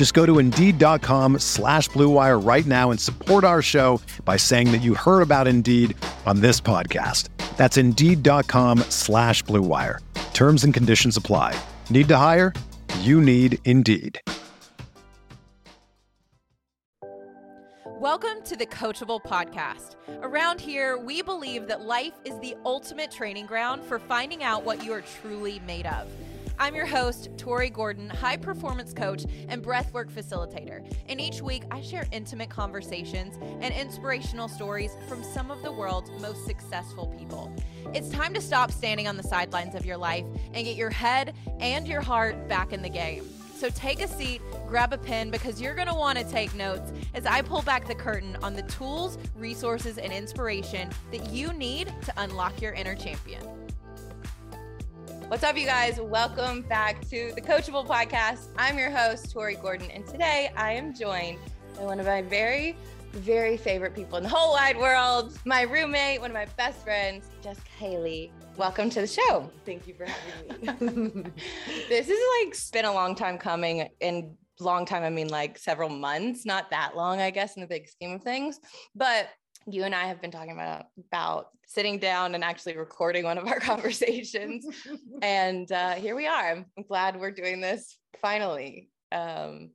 Just go to Indeed.com slash BlueWire right now and support our show by saying that you heard about Indeed on this podcast. That's Indeed.com slash BlueWire. Terms and conditions apply. Need to hire? You need Indeed. Welcome to the Coachable Podcast. Around here, we believe that life is the ultimate training ground for finding out what you are truly made of. I'm your host, Tori Gordon, high performance coach and breathwork facilitator. And each week, I share intimate conversations and inspirational stories from some of the world's most successful people. It's time to stop standing on the sidelines of your life and get your head and your heart back in the game. So take a seat, grab a pen, because you're going to want to take notes as I pull back the curtain on the tools, resources, and inspiration that you need to unlock your inner champion. What's up, you guys? Welcome back to the Coachable Podcast. I'm your host, Tori Gordon, and today I am joined by one of my very, very favorite people in the whole wide world, my roommate, one of my best friends, Jessica Haley. Welcome to the show. Thank you for having me. this is like been a long time coming and long time i mean like several months not that long i guess in the big scheme of things but you and i have been talking about about sitting down and actually recording one of our conversations. And uh, here we are. I'm glad we're doing this finally. Um,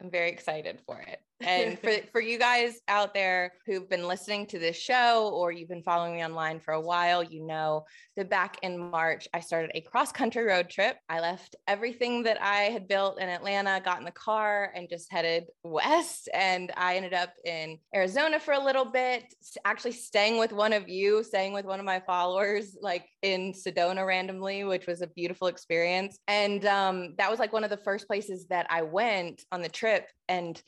i'm very excited for it and for, for you guys out there who've been listening to this show or you've been following me online for a while, you know that back in March, I started a cross country road trip. I left everything that I had built in Atlanta, got in the car, and just headed west. And I ended up in Arizona for a little bit, actually staying with one of you, staying with one of my followers, like in Sedona randomly, which was a beautiful experience. And um, that was like one of the first places that I went on the trip. And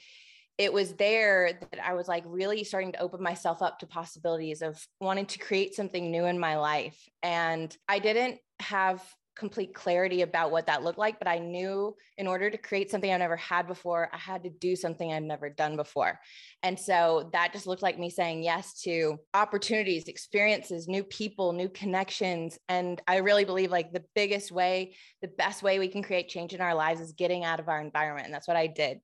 it was there that I was like really starting to open myself up to possibilities of wanting to create something new in my life. And I didn't have complete clarity about what that looked like, but I knew in order to create something I've never had before, I had to do something I'd never done before. And so that just looked like me saying yes to opportunities, experiences, new people, new connections. And I really believe like the biggest way, the best way we can create change in our lives is getting out of our environment. And that's what I did.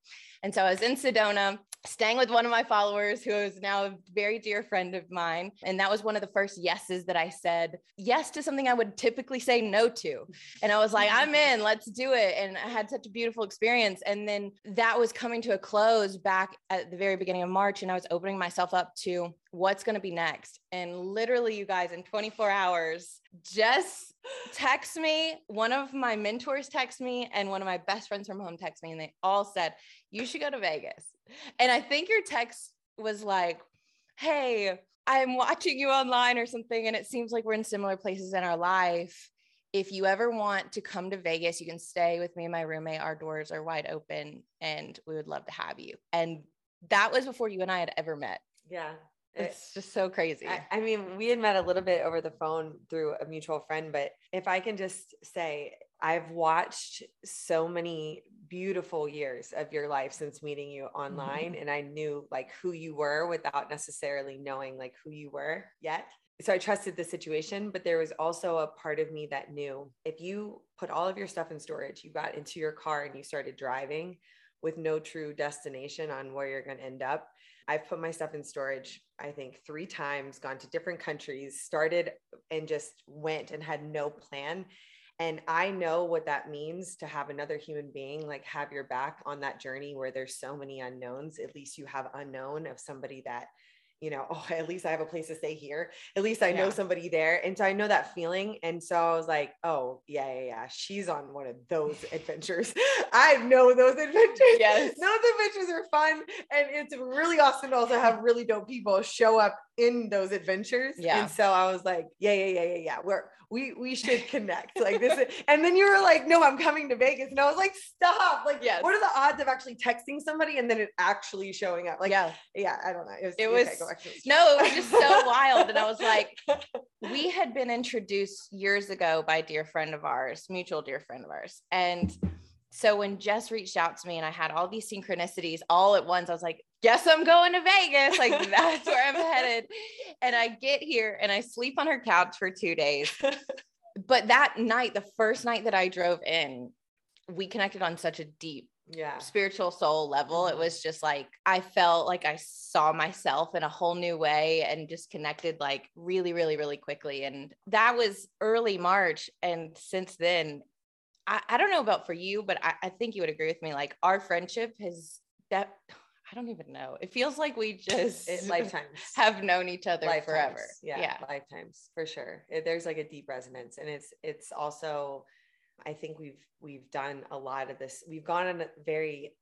And so I was in Sedona, staying with one of my followers who is now a very dear friend of mine. And that was one of the first yeses that I said yes to something I would typically say no to. And I was like, I'm in, let's do it. And I had such a beautiful experience. And then that was coming to a close back at the very beginning of March. And I was opening myself up to what's going to be next. And literally, you guys, in 24 hours, just text me. One of my mentors text me, and one of my best friends from home text me, and they all said, You should go to Vegas. And I think your text was like, Hey, I'm watching you online or something. And it seems like we're in similar places in our life. If you ever want to come to Vegas, you can stay with me and my roommate. Our doors are wide open and we would love to have you. And that was before you and I had ever met. Yeah. It's just so crazy. I, I, mean, we had met a little bit over the phone through a mutual friend, but if I can just say, I've watched so many beautiful years of your life since meeting you online, mm-hmm. and I knew like who you were without necessarily knowing like who you were yet. So I trusted the situation, but there was also a part of me that knew if you put all of your stuff in storage, you got into your car and you started driving with no true destination on where you're going to end up I've put my stuff in storage, I think three times, gone to different countries, started and just went and had no plan. And I know what that means to have another human being like have your back on that journey where there's so many unknowns. At least you have unknown of somebody that you know, oh, at least I have a place to stay here. At least I know somebody there. And so I know that feeling. And so I was like, oh, yeah, yeah, yeah. She's on one of those adventures. I know those adventures. Yes. Those adventures are fun. And it's really awesome to also have really dope people show up in those adventures. Yeah. And so I was like, yeah, yeah, yeah, yeah, yeah. We're we we should connect. Like this is, and then you were like, no, I'm coming to Vegas. And I was like, stop. Like, Yes. what are the odds of actually texting somebody and then it actually showing up? Like, yeah. yeah, I don't know. It was, It okay, was- go back to the. No, it was just so wild. And I was like, we had been introduced years ago by a dear friend of ours, mutual dear friend of ours. And so when Jess reached out to me and I had all these synchronicities all at once, I was like, guess I'm going to Vegas. Like that's where I'm headed. And I get here and I sleep on her couch for two days. But that night, the first night that I drove in, we connected on such a deep yeah. spiritual soul level. It Mhm. was just like I felt like I saw myself in a whole new way and just connected like really, really, really quickly. And that was early March. And since then, I, I don't know about for you, but I, I think you would agree with me. Like our friendship has that I don't even know. It feels like we just It, lifetimes. have known each other lifetimes. forever. Yeah, Yeah. lifetimes for sure. It- there's like a deep resonance, and it's it's also, I think we've we've done a lot of this. We've gone on a very,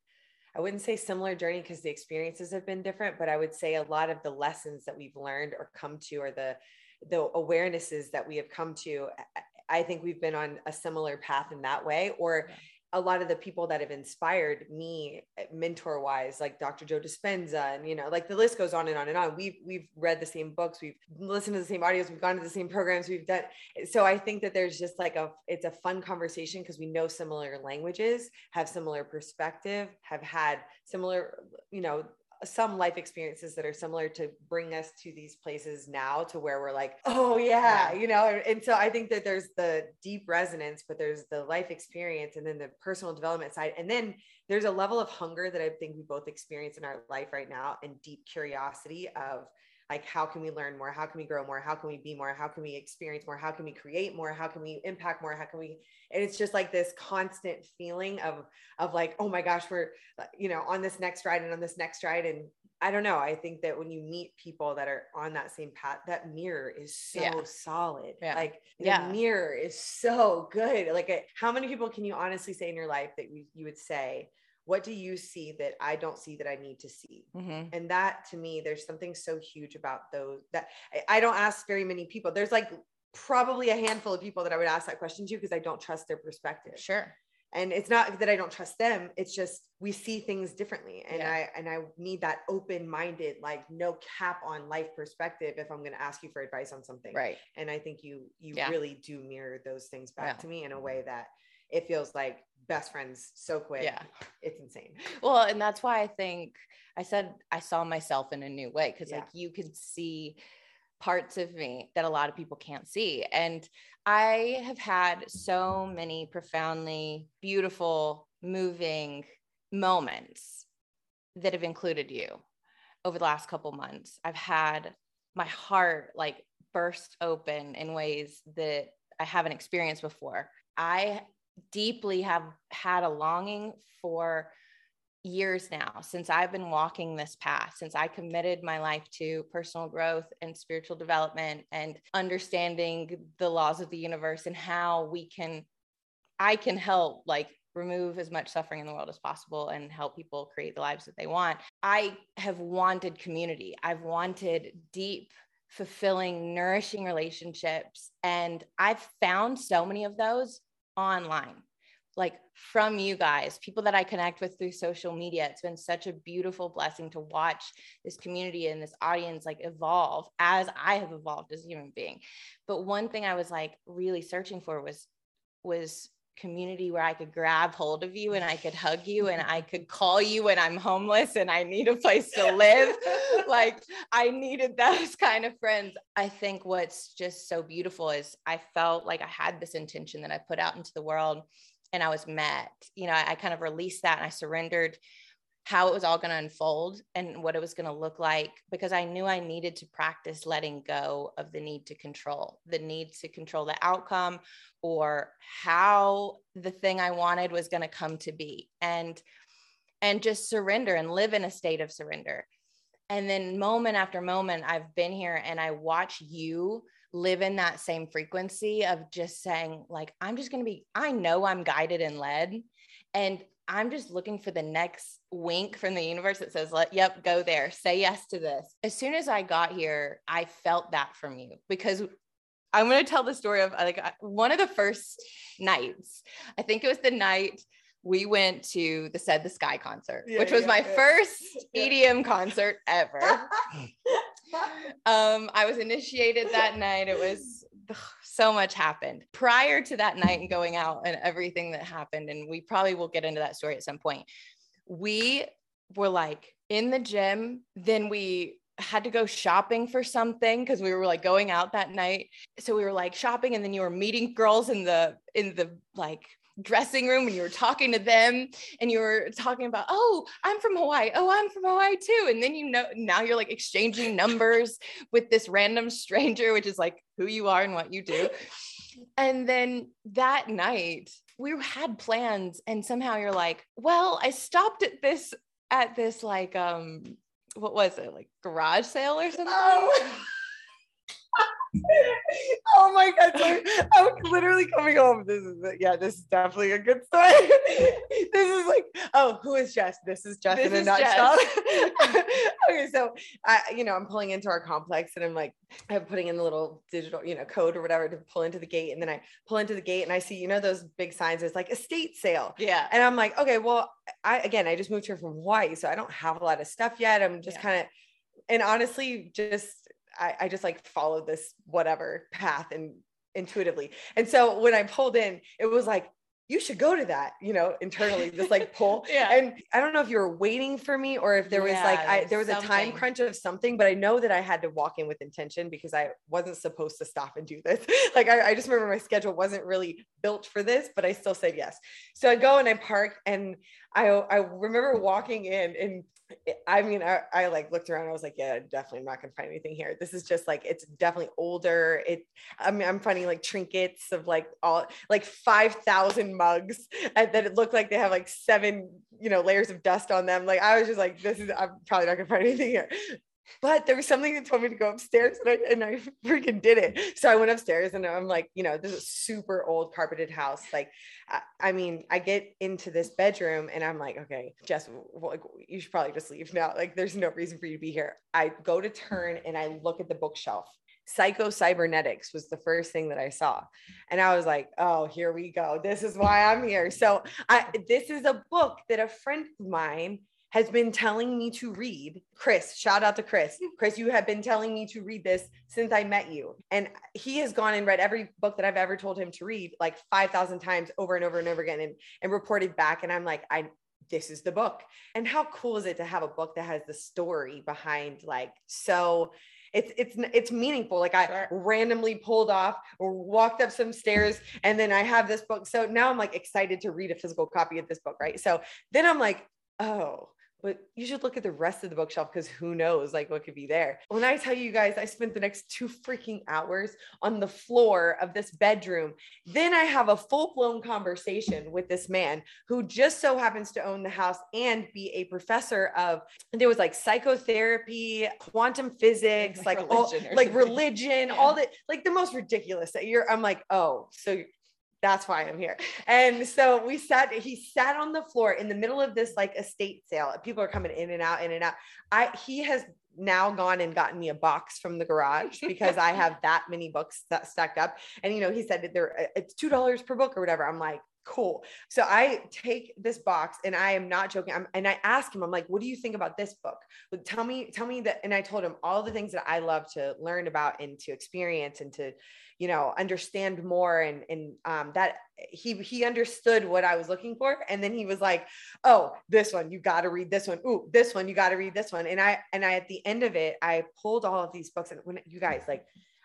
I wouldn't say similar journey because the experiences have been different, but I would say a lot of the lessons that we've learned or come to, or the the awarenesses that we have come to. I- think we've been on a similar path in that way, or Yeah. a lot of the people that have inspired me eh, mentor wise like dr joe dispenza and you know like the list goes on and on and on we've we've read the same books we've listened to the same audios we've gone to the same programs we've done so i think that there's just like a it's a fun conversation because we know similar languages have similar perspective have had similar you know some life experiences that are similar to bring us to these places now to where we're like oh yeah, you know and so i think that there's the deep resonance but there's the life experience and then the personal development side. And then there's a level of hunger that i think we both experience in our life right now and deep curiosity of like how can we learn more? How can we grow more? How can we be more? How can we experience more? How can we create more? How can we impact more? How can we and it's just like this constant feeling of of like oh my gosh we're you know on this next ride and on this next ride. And i don't know i think that when you meet people that are on that same path that mirror is so Yeah. solid. Yeah. like the Yeah. mirror is so good. Like how many people can you honestly say in your life that you, you would say what do you see that i don't see that i need to see Mhm. and that to me there's something so huge about those that I- i don't ask very many people there's like probably a handful of people that i would ask that question to because i don't trust their perspective Sure. and it's not that i don't trust them it's just we see things differently and Yeah. i and i need that open minded like no cap on life perspective if i'm going to ask you for advice on something Right. and i think you you Yeah. really do mirror those things back Yeah. to me in a way that it feels like best friends so quick Yeah. it's insane Well, and that's why I think I said I saw myself in a new way because Yeah. like you can see parts of me that a lot of people can't see. And I have had so many profoundly beautiful, moving moments that have included you over the last couple months. I've had my heart like burst open in ways that I haven't experienced before. I deeply have had a longing for years now since I've been walking this path, since I committed my life to personal growth and spiritual development and understanding the laws of the universe and how we can, I can help like remove as much suffering in the world as possible and help people create the lives that they want. I have wanted community. I've wanted deep, fulfilling, nourishing relationships. And I've found so many of those online like from you guys, people that I connect with through social media. It's been such a beautiful blessing to watch this community and this audience like evolve as I have evolved as a human being. But one thing I was like really searching for was was community where I could grab hold of you and I could hug you and mm-hmm. I could call you when I'm homeless and I need a place to live. like I needed those kind of friends. I think what's just so beautiful is I felt like I had this intention that I put out into the world and I was met. You know, I, I kind of released that and I surrendered how it was all going to unfold and what it was going to look like because I knew I needed to practice letting go of the need to control, the need to control the outcome or how the thing I wanted was going to come to be and and just surrender and live in a state of surrender. And then moment after moment, I've been here and I watch you live in that same frequency of just saying, like, I'm just going to be, I know I'm guided and led. And I'm just looking for the next wink from the universe that says, "Let, yep, go there. Say yes to this." As soon as I got here, I felt that from you because I'm going to tell the story of like one of the first nights. I think it was the night we went to the Said the Sky concert, yeah, which was yeah, my yeah. first EDM concert ever. um, I was initiated that night. It was so much happened prior to that night and going out and everything that happened. And we probably will get into that story at some point. We were like in the gym, then we had to go shopping for something because we were like going out that night. So we were like shopping, and then you were meeting girls in the in the like dressing room and you were talking to them and you were talking about, oh, I'm from Hawaii. Oh, I'm from Hawaii too. And then you know, now you're like exchanging numbers with this random stranger, which is like who you are and what you do. And then that night, we had plans and somehow you're like, well, I stopped at this at this like um what was it? Like garage sale or something? Oh. my god! So I was literally coming home. This is yeah. This is definitely a good story. this is like oh, who is Jess? This is Jess this in a nutshell. okay, so I you know I'm pulling into our complex and I'm like I'm putting in the little digital you know code or whatever to pull into the gate and then I pull into the gate and I see you know those big signs. It's like estate sale. Yeah. And I'm like okay, well I again I just moved here from Hawaii, so I don't have a lot of stuff yet. I'm just yeah. kind of and honestly just I, I just like followed this whatever path and intuitively. And so when I pulled in, it was like, you should go to that, you know, internally, just like pull. yeah. And I don't know if you were waiting for me or if there was yeah, like, I, there was something. a time crunch of something, but I know that I had to walk in with intention because I wasn't supposed to stop and do this. like, I, I just remember my schedule wasn't really built for this, but I still said yes. So I go and I park and I, I remember walking in and I mean, I, I, like looked around. I was like, yeah, definitely I'm not gonna find anything here. This is just like it's definitely older. It, I mean, I'm finding like trinkets of like all like five thousand mugs, and then it looked like they have like seven, you know, layers of dust on them. Like I was just like, this is I'm probably not gonna find anything here. But there was something that told me to go upstairs and I, and I freaking did it. So I went upstairs and I'm like, you know, this is super old carpeted house. Like, I, I mean, I get into this bedroom and I'm like, okay, Jess, like, you should probably just leave now. Like, there's no reason for you to be here. I go to turn and I look at the bookshelf. Psycho Cybernetics was the first thing that I saw. And I was like, oh, here we go. This is why I'm here. So I this is a book that a friend of mine has been telling me to read. Chris, shout out to Chris. Chris, you have been telling me to read this since I met you. And he has gone and read every book that I've ever told him to read like 5,000 times over and over and over again and, and reported back. And I'm like, I, this is the book. And how cool is it to have a book that has the story behind like, so it's it's it's meaningful like i sure. randomly pulled off or walked up some stairs and then i have this book so now i'm like excited to read a physical copy of this book right so then i'm like oh but you should look at the rest of the bookshelf because who knows like what could be there. When I tell you guys, I spent the next two freaking hours on the floor of this bedroom. Then I have a full blown conversation with this man who just so happens to own the house and be a professor of, there was like psychotherapy, quantum physics, like, like religion, all, like religion, yeah. all the, like the most ridiculous that you're, I'm like, oh, so that's why I'm here. And so we sat, he sat on the floor in the middle of this like estate sale. People are coming in and out, in and out. I he has now gone and gotten me a box from the garage because I have that many books that stacked up. And you know, he said that there uh, it's two dollars per book or whatever. I'm like, cool. So I take this box and I am not joking. I'm, and I ask him, I'm like, what do you think about this book? But tell me, tell me that. And I told him all the things that I love to learn about and to experience and to, you know understand more and and um, that he he understood what I was looking for and then he was like oh this one you got to read this one ooh this one you got to read this one and I and I at the end of it I pulled all of these books and when you guys like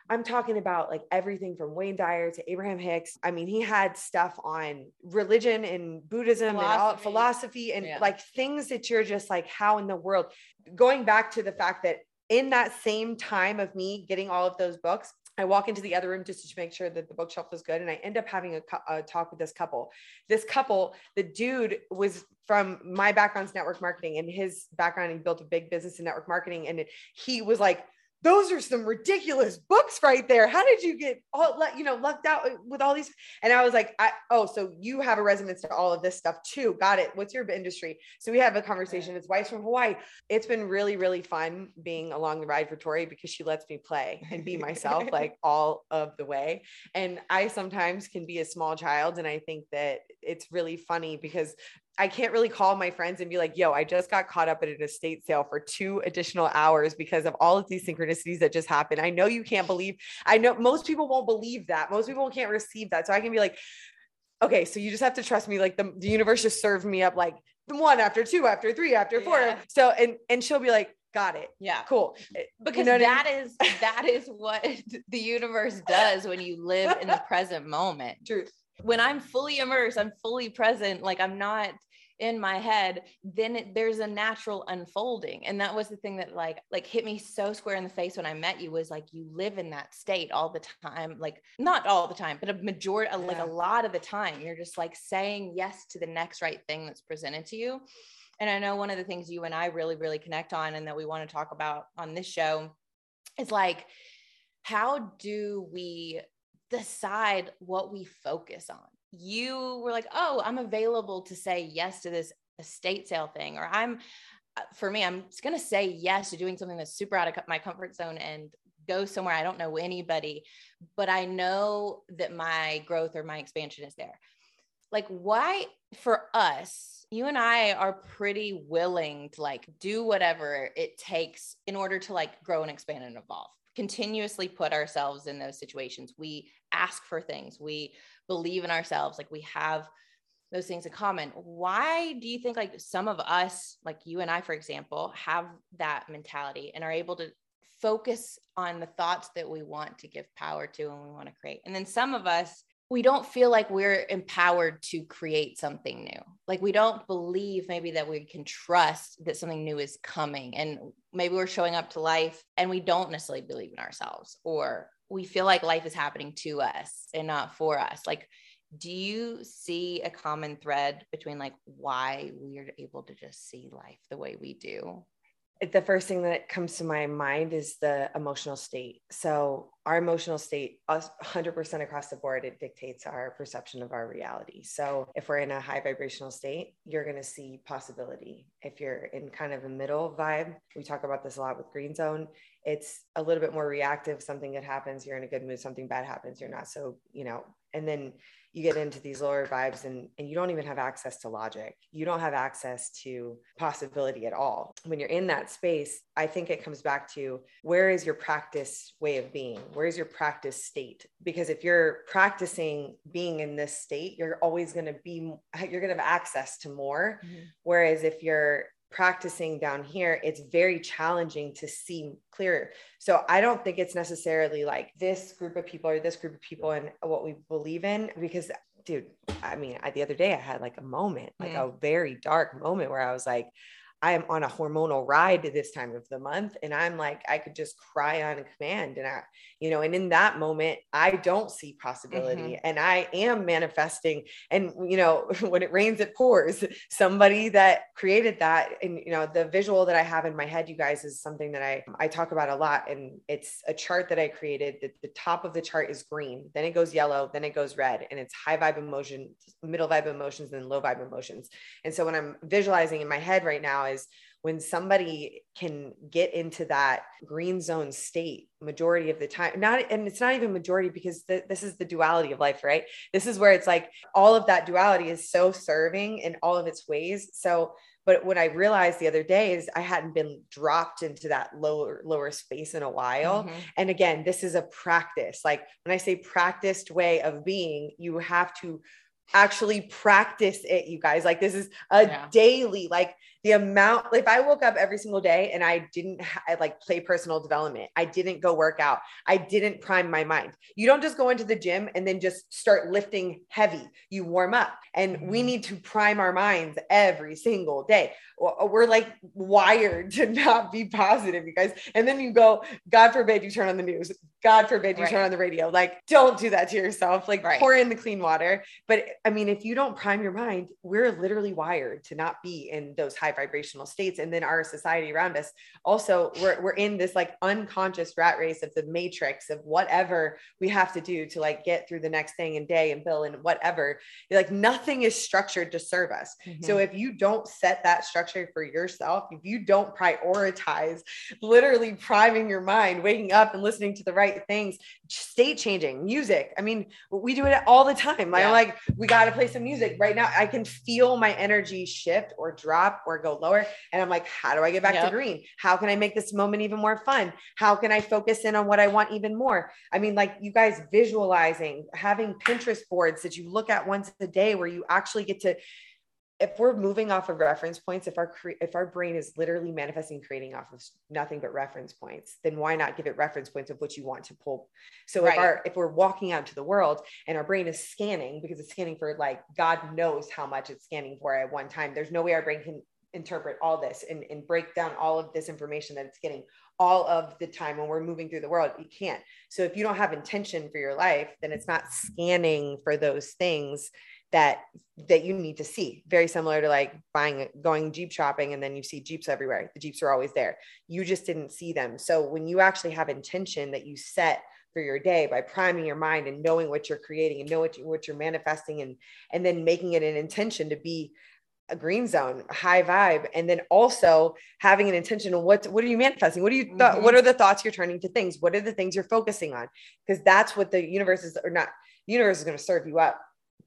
I'm talking about like everything from Wayne Dyer to Abraham Hicks. I mean, he had stuff on religion and Buddhism philosophy. and all philosophy and yeah. like things that you're just like, how in the world? Going back to the fact that in that same time of me getting all of those books, I walk into the other room just to make sure that the bookshelf is good. And I end up having a, a, talk with this couple. This couple, the dude was from my background's network marketing and his background, he built a big business in network marketing. And he was like, those are some ridiculous books right there. How did you get all you know lucked out uh, with all these? And I was like, I, oh, so you have a resonance to all of this stuff too. Got it. What's your industry? So we have a conversation. His wife's from Hawaii. It's been really, really fun being along the ride for Tori because she lets me play and be myself like all of the way. And I sometimes can be a small child. And I think that it's really funny because I can't really call my friends and be like, yo, I just got caught up at an estate sale for two additional hours because of all of these synchronicities that just happened. I know you can't believe, I know most people won't believe that. Most people can't receive that. So I can be like, okay, so you just have to trust me. Like the, the universe just served me up like one after two, after three, after four. Yeah. So, and, and she'll be like, got it. Yeah. Cool. Because you know that I mean? is that is what the universe does when you live in the present moment. Truth. When I'm fully immersed, I'm fully present. Like I'm not in my head then it, there's a natural unfolding. And that was the thing that like like hit me so square in the face when i met you was like you live in that state all the time like not all the time but a majority yeah. like a lot of the time you're just like saying yes to the next right thing that's presented to you. And i know one of the things you and i really really connect on and that we want to talk about on this show is like how do we decide what we focus on you were like, oh, I'm available to say yes to this estate sale thing, or I'm, uh, for me, I'm just going to say yes to doing something that's super out of my comfort zone and go somewhere I don't know anybody, but I know that my growth or my expansion is there. Like, why for us, you and I are pretty willing to like do whatever it takes in order to like grow and expand and evolve continuously put ourselves in those situations. We ask for things. We believe in ourselves like we have those things in common why do you think like some of us like you and i for example have that mentality and are able to focus on the thoughts that we want to give power to and we want to create and then some of us we don't feel like we're empowered to create something new. Like we don't believe maybe that we can trust that something new is coming. And maybe we're showing up to life and we don't necessarily believe in ourselves or we feel like life is happening to us and not for us. Like do you see a common thread between like why we are able to just see life the way we do the first thing that comes to my mind is the emotional state. So, our emotional state, 100% across the board, it dictates our perception of our reality. So, if we're in a high vibrational state, you're going to see possibility. If you're in kind of a middle vibe, we talk about this a lot with Green Zone, it's a little bit more reactive. Something that happens, you're in a good mood, something bad happens, you're not so, you know, and then you get into these lower vibes and, and you don't even have access to logic. You don't have access to possibility at all. When you're in that space, I think it comes back to where is your practice way of being? Where's your practice state? Because if you're practicing being in this state, you're always going to be, you're going to have access to more. Mm-hmm. Whereas if you're practicing down here, it's very challenging to see clearer. So I don't think it's necessarily like this group of people or this group of people and what we believe in, because dude, I mean, I, the other day I had like a moment, like mm. a very dark moment where I was like, I am on a hormonal ride this time of the month. And I'm like, I could just cry on command. And I, you know, and in that moment, I don't see possibility mm-hmm. and I am manifesting. And, you know, when it rains, it pours. Somebody that created that. And, you know, the visual that I have in my head, you guys, is something that I, I talk about a lot. And it's a chart that I created. The, the top of the chart is green, then it goes yellow, then it goes red. And it's high vibe emotion, middle vibe emotions, and low vibe emotions. And so when I'm visualizing in my head right now, when somebody can get into that green zone state majority of the time not and it's not even majority because the, this is the duality of life right? This is where it's like all of that duality is so serving in all of its ways. So but what i realized the other day is i hadn't been dropped into that lower lower space in a while. Mm-hmm. and again this is a practice. Like when i say practiced way of being you have to actually practice it you guys. Like this is a yeah. daily like the amount if i woke up every single day and i didn't ha- like play personal development i didn't go work out i didn't prime my mind. You don't just go into the gym and then just start lifting heavy. You warm up. And we mm-hmm. need to prime our minds every single day. We're like wired to not be positive you guys. And then you go god forbid you turn on the news. God forbid you right. turn on the radio. Like don't do that to yourself. Like right. pour in the clean water. But i mean if you don't prime your mind we're literally wired to not be in those high vibrational states and then our society around us also we're, we're in this like unconscious rat race of the matrix of whatever we have to do to like get through the next thing and day and bill and whatever like nothing is structured to serve us mm-hmm. so if you don't set that structure for yourself if you don't prioritize literally priming your mind waking up and listening to the right things state changing music i mean we do it all the time yeah. i'm like we got to play some music right now i can feel my energy shift or drop or go lower. And i'm like how do i get back yep. to green? How can i make this moment even more fun? How can i focus in on what i want even more? I mean like you guys visualizing having pinterest boards that you look at once a day where you actually get to if we're moving off of reference points if our if our brain is literally manifesting creating off of nothing but reference points then why not give it reference points of what you want to pull? So right. if our if we're walking out to the world and our brain is scanning because it's scanning for like god knows how much it's scanning for at one time there's no way our brain can interpret all this and, and break down all of this information that it's getting all of the time when we're moving through the world. You can't. So if you don't have intention for your life then it's not scanning for those things that that you need to see. Very similar to like buying going jeep shopping and then you see jeeps everywhere. The jeeps are always there. You just didn't see them. So when you actually have intention that you set for your day by priming your mind and knowing what you're creating and know what, you, what you're manifesting and and then making it an intention to be a green zone, a high vibe, and then also having an intention of what what are you manifesting? What are you th- mm-hmm. what are the thoughts you're turning to things? What are the things you're focusing on? Because that's what the universe is or not. The universe is going to serve you up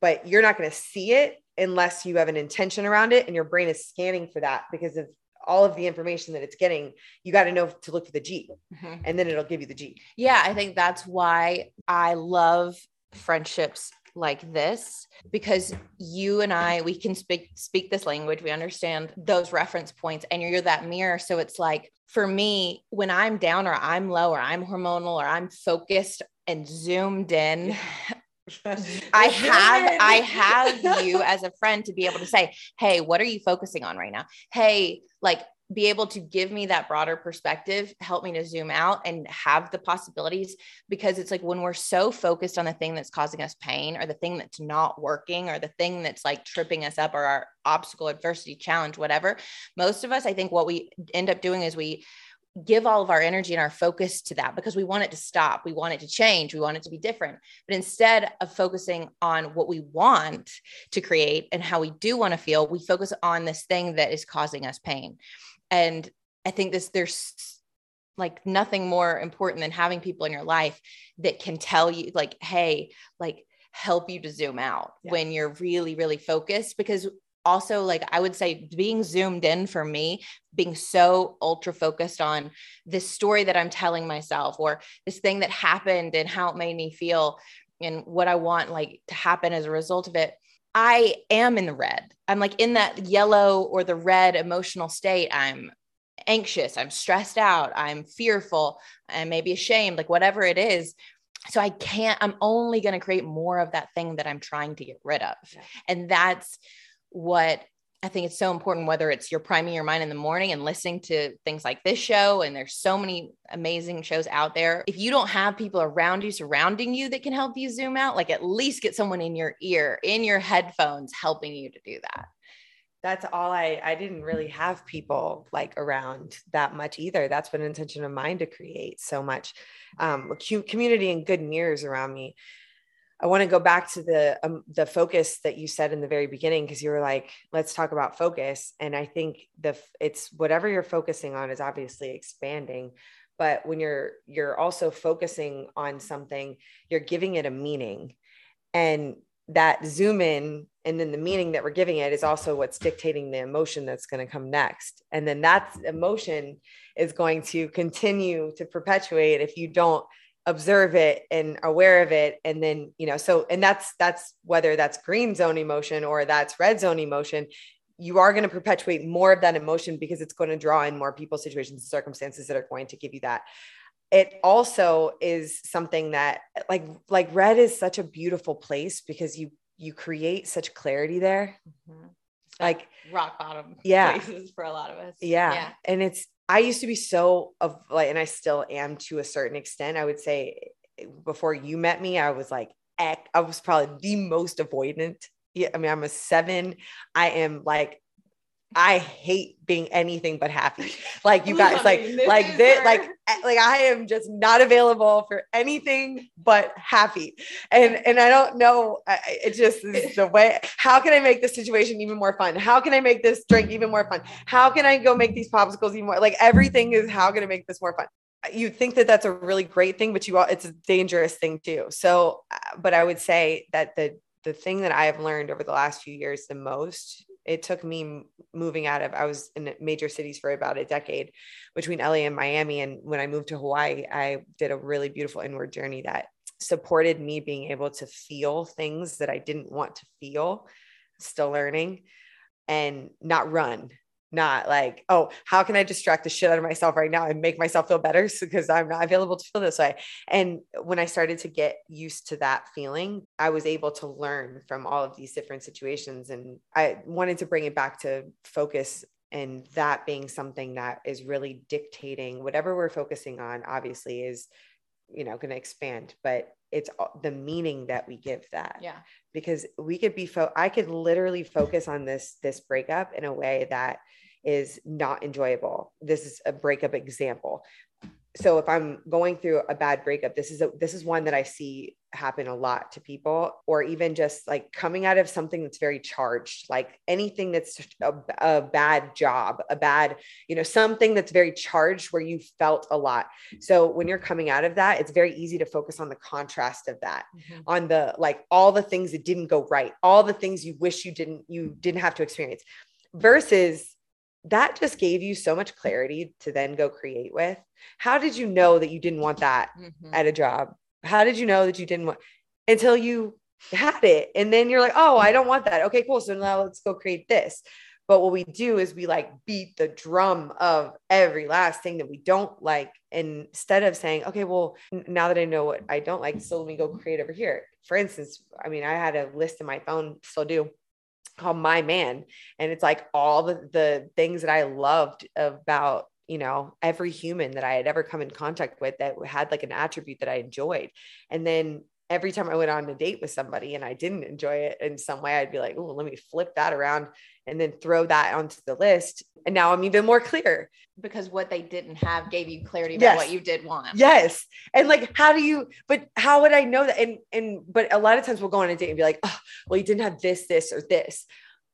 but you're not going to see it unless you have an intention around it and your brain is scanning for that because of all of the information that it's getting you got to know to look for the g mm-hmm. and then it'll give you the g yeah i think that's why i love friendships like this because you and I we can speak speak this language we understand those reference points and you're that mirror. So it's like for me when I'm down or I'm low or I'm hormonal or I'm focused and zoomed in I have I have you as a friend to be able to say, "Hey, what are you focusing on right now?" Hey, like be able to give me that broader perspective, help me to zoom out and have the possibilities because it's like when we're so focused on the thing that's causing us pain or the thing that's not working or the thing that's like tripping us up or our obstacle, adversity, challenge, whatever. Most of us, I think what we end up doing is we give all of our energy and our focus to that because we want it to stop. We want it to change. We want it to be different. But instead of focusing on what we want to create and how we do want to feel, we focus on this thing that is causing us pain. And I think this, there's like nothing more important than having people in your life that can tell you, like, hey, like, help you to zoom out yeah. when you're really, really focused because also like i would say being zoomed in for me being so ultra focused on this story that i'm telling myself or this thing that happened and how it made me feel and what i want like to happen as a result of it i am in the red. I'm like in that yellow or the red emotional state. I'm anxious. I'm stressed out. I'm fearful. And maybe ashamed like whatever it is. So i can't i'm only going to create more of that thing that i'm trying to get rid of. Yeah. and that's what I think it's so important, whether it's you're priming your mind in the morning and listening to things like this show, and there's so many amazing shows out there. If you don't have people around you, surrounding you that can help you zoom out, like at least get someone in your ear, in your headphones, helping you to do that. That's all I, I didn't really have people like around that much either. That's been an intention of mine to create so much um, community and good mirrors around me. I want to go back to the um, the focus that you said in the very beginning because you were like, let's talk about focus. And I think the it's whatever you're focusing on is obviously expanding, but when you're you're also focusing on something, you're giving it a meaning, and that zoom in and then the meaning that we're giving it is also what's dictating the emotion that's going to come next and then that emotion is going to continue to perpetuate if you don't observe it and aware of it and then you know so and that's that's whether that's green zone emotion or that's red zone emotion you are going to perpetuate more of that emotion because it's going to draw in more people, situations, and circumstances that are going to give you that. It also is something that like like red is such a beautiful place because you you create such clarity there. Mm-hmm. Like rock bottom yeah. places for a lot of us. Yeah. yeah. And it's I used to be so of like and I still am to a certain extent. I would say eh, before you met me, I was like I was probably the most avoidant yeah, I mean, I'm a seven. I am like, I hate being anything but happy. Like you guys, like, like this, like, eh, like I am just not available for anything but happy. And, and I don't know, it just is the way, how can I make this situation even more fun? How can I make this drink even more fun? How can I go make these popsicles even more, like everything is how can I make this more fun? you think that that's a really great thing, but you all it's a dangerous thing too. So, uh, but I would say that the the thing that I have learned over the last few years the most, it took me moving out of, I was in major cities for about a decade between LA and Miami. And when I moved to Hawaii, I did a really beautiful inward journey that supported me being able to feel things that I didn't want to feel, still learning and not run not like, oh, how can I distract the shit out of myself right now and make myself feel better because I'm not available to feel this way. And when I started to get used to that feeling, I was able to learn from all of these different situations. And I wanted to bring it back to focus and that being something that is really dictating whatever we're focusing on, obviously, is you know going to expand but it's the meaning that we give that yeah because we could be fo- i could literally focus on this this breakup in a way that is not enjoyable. This is a breakup example. So if I'm going through a bad breakup, this is a this is one that I see happen a lot to people, or even just like coming out of something that's very charged, like anything that's a, a bad job, a bad, you know, something that's very charged where you felt a lot. So when you're coming out of that, it's very easy to focus on the contrast of that, mm-hmm. on the like all the things that didn't go right, all the things you wish you didn't you didn't have to experience versus that just gave you so much clarity to then go create with. How did you know that you didn't want that mm-hmm. at a job? How did you know that you didn't want until you had it? And then you're like, oh, I don't want that. Okay, cool. So now let's go create this. But what we do is we like beat the drum of every last thing that we don't like. Instead of saying, okay, well, now that I know what I don't like, so let me go create over here. For instance, I mean, I had a list in my phone, still do, called My Man. And it's like all the, the things that I loved about, you know, every human that I had ever come in contact with that had like an attribute that I enjoyed. And then every time I went on a date with somebody and I didn't enjoy it in some way, I'd be like, oh, let me flip that around and then throw that onto the list. And now I'm even more clear. Because what they didn't have gave you clarity about yes. what you did want. Yes. And like, how do you, but how would I know that? And, and, but a lot of times we'll go on a date and be like, oh, well, you didn't have this, this, or this.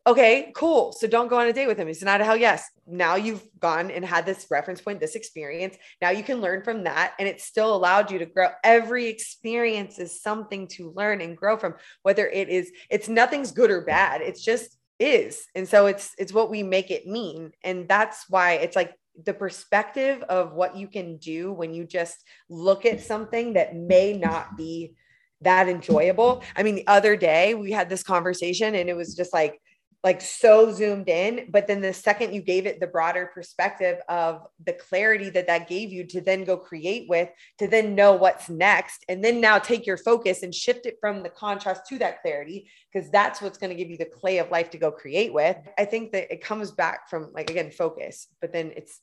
Okay, cool. So don't go on a date with him. It's not a hell yes. Now you've gone and had this reference point, this experience. Now you can learn from that. And it still allowed you to grow. Every experience is something to learn and grow from, whether it is, it's nothing's good or bad. It's just is. And so it's, it's what we make it mean. And that's why it's like the perspective of what you can do when you just look at something that may not be that enjoyable. I mean, the other day we had this conversation and it was just like, like so zoomed in but then the second you gave it the broader perspective of the clarity that that gave you to then go create with to then know what's next and then now take your focus and shift it from the contrast to that clarity because that's what's going to give you the clay of life to go create with. I think that it comes back from like again focus but then it's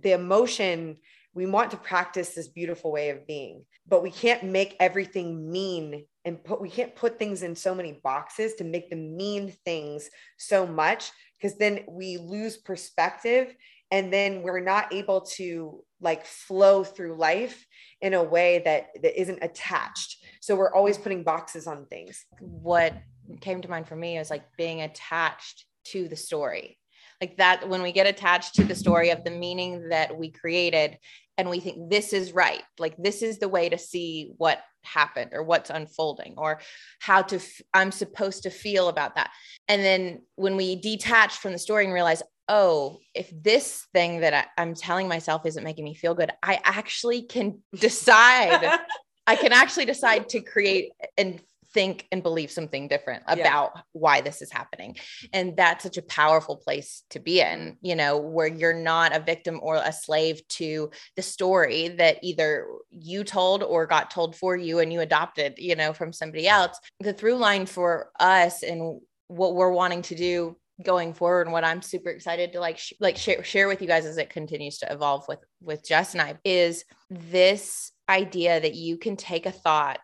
the emotion we want to practice this beautiful way of being but we can't make everything mean and put we can't put things in so many boxes to make them mean things so much because then we lose perspective and then we're not able to like flow through life in a way that that isn't attached. So we're always putting boxes on things. What came to mind for me is like being attached to the story. Like that when we get attached to the story of the meaning that we created and we think this is right. Like this is the way to see what happened or what's unfolding or how to f- i'm supposed to feel about that. And then when we detach from the story and realize oh if this thing that I, i'm telling myself isn't making me feel good i actually can decide. I can actually decide to create and think and believe something different Yeah. about why this is happening. And that's such a powerful place to be in, you know, where you're not a victim or a slave to the story that either you told or got told for you and you adopted, you know, from somebody else. The through line for us and what we're wanting to do going forward and what I'm super excited to like sh- like share, share with you guys as it continues to evolve with with Jess and I is this idea that you can take a thought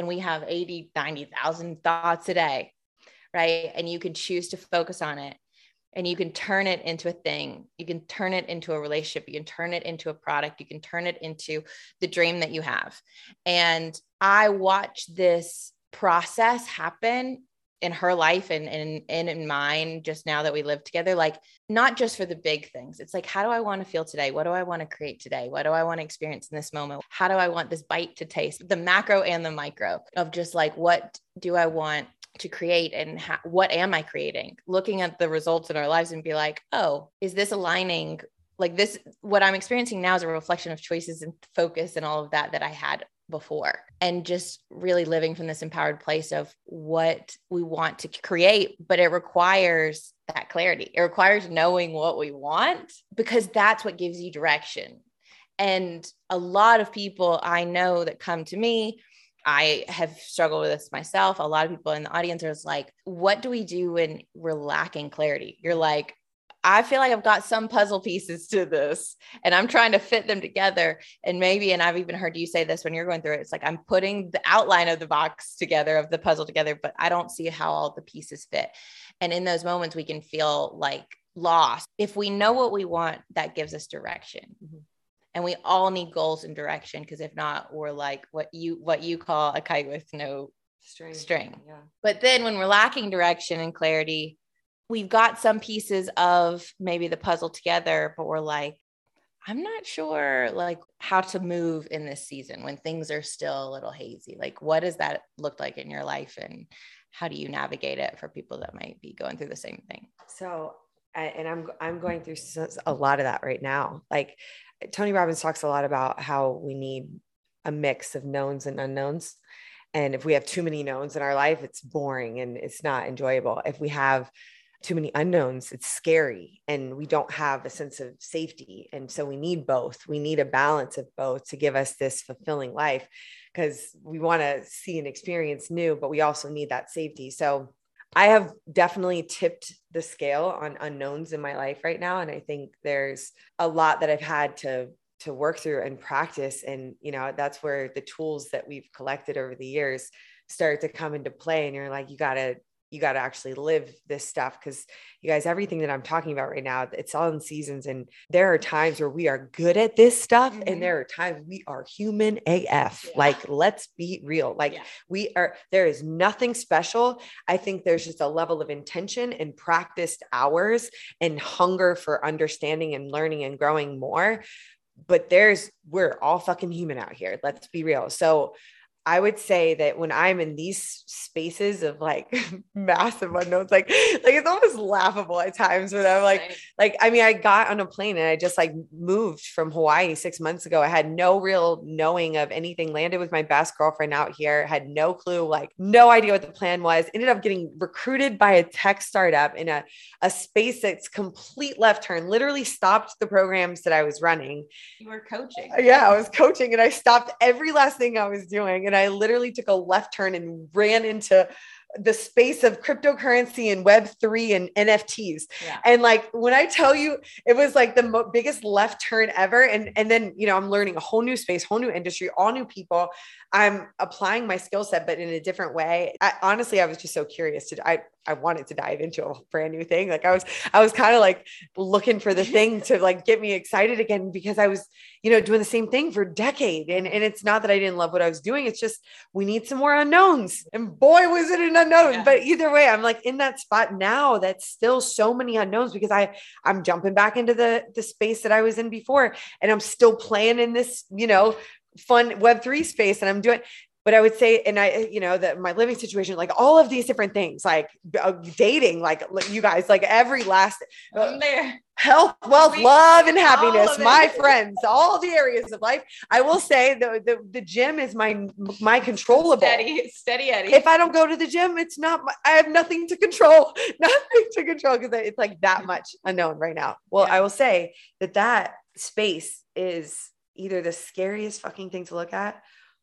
and we have 80 90,000 thoughts a day right? And you can choose to focus on it and you can turn it into a thing. You can turn it into a relationship. You can turn it into a product. You can turn it into the dream that you have. And I watch this process happen in her life and, and, and in mine just now that we live together like not just for the big things. It's like how do i want to feel today? What do i want to create today? What do i want to experience in this moment? How do i want this bite to taste? The macro and the micro of just like what do i want to create and ha- what am i creating? Looking at the results in our lives and be like oh is this aligning? Like this what i'm experiencing now is a reflection of choices and focus and all of that that i had before and just really living from this empowered place of what we want to create but it requires that clarity it requires knowing what we want because that's what gives you direction and a lot of people i know that come to me I have struggled with this myself. A lot of people in the audience are like, what do we do when we're lacking clarity? You're like, I feel like I've got some puzzle pieces to this and I'm trying to fit them together. And maybe, and I've even heard you say this when you're going through it, it's like I'm putting the outline of the box together, of the puzzle together, but I don't see how all the pieces fit. And in those moments, we can feel like lost. If we know what we want, that gives us direction. Mhm. And we all need goals and direction because if not, we're like what you what you call a kite with no String. String. Yeah. but then when we're lacking direction and clarity, we've got some pieces of maybe the puzzle together, but we're like, I'm not sure like how to move in this season when things are still a little hazy. Like what does that look like in your life and how do you navigate it for people that might be going through the same thing? So, and I'm I'm going through a lot of that right now. Like Tony Robbins talks a lot about how we need a mix of knowns and unknowns. And if we have too many knowns in our life, it's boring and it's not enjoyable. If we have too many unknowns, it's scary and we don't have a sense of safety. And so we need both. We need a balance of both to give us this fulfilling life because we want to see and experience new, but we also need that safety. So I have definitely tipped the scale on unknowns in my life right now. And I think there's a lot that I've had to to work through and practice. And you know, that's where the tools that we've collected over the years start to come into play. And you're like, you gotta you got to actually live this stuff because you guys everything that i'm talking about right now it's all in seasons and there are times where we are good at this stuff Mhm. and there are times we are human af Yeah. like let's be real like Yeah. we are there is nothing special i think there's just a level of intention and practiced hours and hunger for understanding and learning and growing more but there's we're all fucking human out here let's be real so I would say that when I'm in these spaces of like massive unknowns, like like it's almost laughable at times when I'm like, like I mean, I got on a plane and I just like moved from Hawaii six months ago. I had no real knowing of anything. Landed with my best girlfriend out here, had no clue, like no idea what the plan was. Ended up getting recruited by a tech startup in a a space that's complete left turn. Literally stopped the programs that I was running you were coaching. yeah, I was coaching and I stopped every last thing I was doing. And I literally took a left turn and ran into the space of cryptocurrency and Web3 and NFTs. Yeah. And like when I tell you, it was like the mo- biggest left turn ever. And, and then, you know, I'm learning a whole new space, whole new industry, all new people. I'm applying my skill set, but in a different way. I, honestly, I was just so curious to, I, I wanted to dive into a brand new thing. Like I was, I was kind of like looking for the thing to like get me excited again because I was, you know, doing the same thing for a decade. And, and it's not that I didn't love what I was doing. It's just, we need some more unknowns and boy, was it an unknown, Yeah. but either way, I'm like in that spot now. That's still so many unknowns because I, I'm jumping back into the, the space that I was in before and I'm still playing in this, you know, fun web3 space and I'm doing but I would say, and I, you know, that my living situation, like all of these different things, like uh, dating, like you guys, like every last uh, health, wealth, love, and happiness, my friends, all the areas of life. I will say the, the, the gym is my, my controllable. Steady, steady Eddie. If I don't go to the gym, it's not, my, I have nothing to control, nothing to control because it's like that much unknown right now. Well, yeah. I will say that that space is either the scariest fucking thing to look at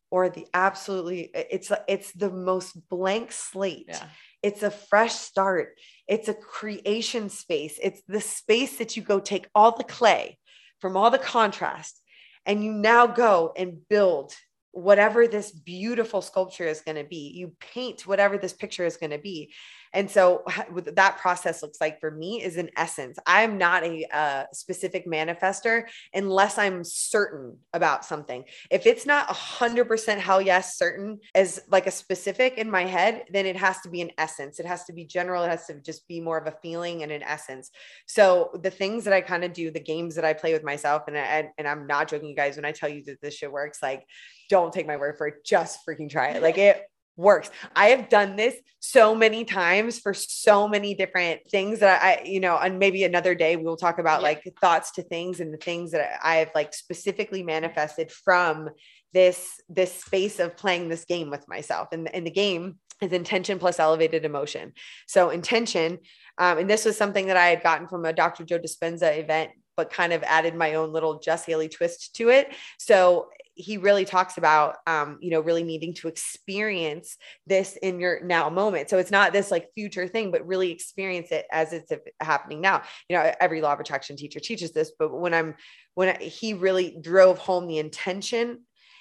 or the absolutely it's it's the most blank slate. Yeah. it's a fresh start. It's a creation space. It's the space that you go take all the clay from all the contrast and you now go and build whatever this beautiful sculpture is going to be you paint whatever this picture is going to be and so, what that process looks like for me is an essence, I'm not a, a specific manifester unless I'm certain about something. If it's not a hundred percent hell yes certain as like a specific in my head, then it has to be an essence. It has to be general. It has to just be more of a feeling and an essence. So the things that I kind of do, the games that I play with myself, and I, and I'm not joking, you guys, when I tell you that this shit works, like don't take my word for it. Just freaking try it. Like it works. I have done this so many times for so many different things that I, you know, and maybe another day we will talk about yeah. like thoughts to things and the things that I have like specifically manifested from this this space of playing this game with myself. And, and the game is intention plus elevated emotion. So intention, um, and this was something that I had gotten from a Dr. Joe Dispenza event but kind of added my own little Jess Haley twist to it. So he really talks about um, you know really needing to experience this in your now moment. So it's not this like future thing but really experience it as it's happening now. You know every law of attraction teacher teaches this but when i'm when I, he really drove home the intention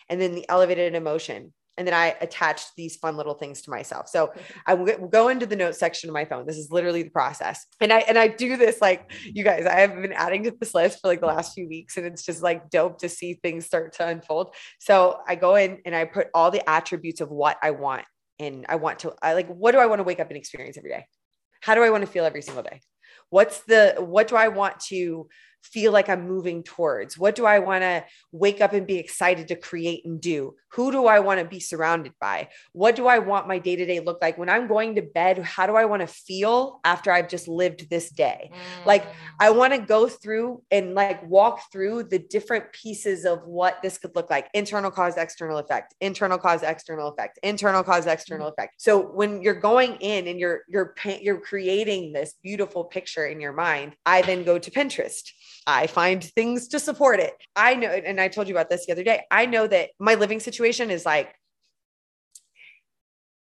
and then the elevated emotion and then I attached these fun little things to myself. So I will go into the notes section of my phone. This is literally the process. And I and I do this like you guys, I have been adding to this list for like the last few weeks and it's just like dope to see things start to unfold. So I go in and I put all the attributes of what I want and I want to I like what do I want to wake up and experience every day? How do I want to feel every single day? What's the what do I want to feel like I'm moving towards? What do I want to wake up and be excited to create and do? Who do I want to be surrounded by? What do I want my day to day look like? When I'm going to bed, how do I want to feel after I've just lived this day? Mm. Like, I want to go through and like walk through the different pieces of what this could look like internal cause, external effect, internal cause, external effect, internal cause, external mm. effect. So when you're going in and you're, you're, you're creating this beautiful picture in your mind, I then go to Pinterest I find things to support it. I know, and I told you about this the other day. I know that my living situation is like,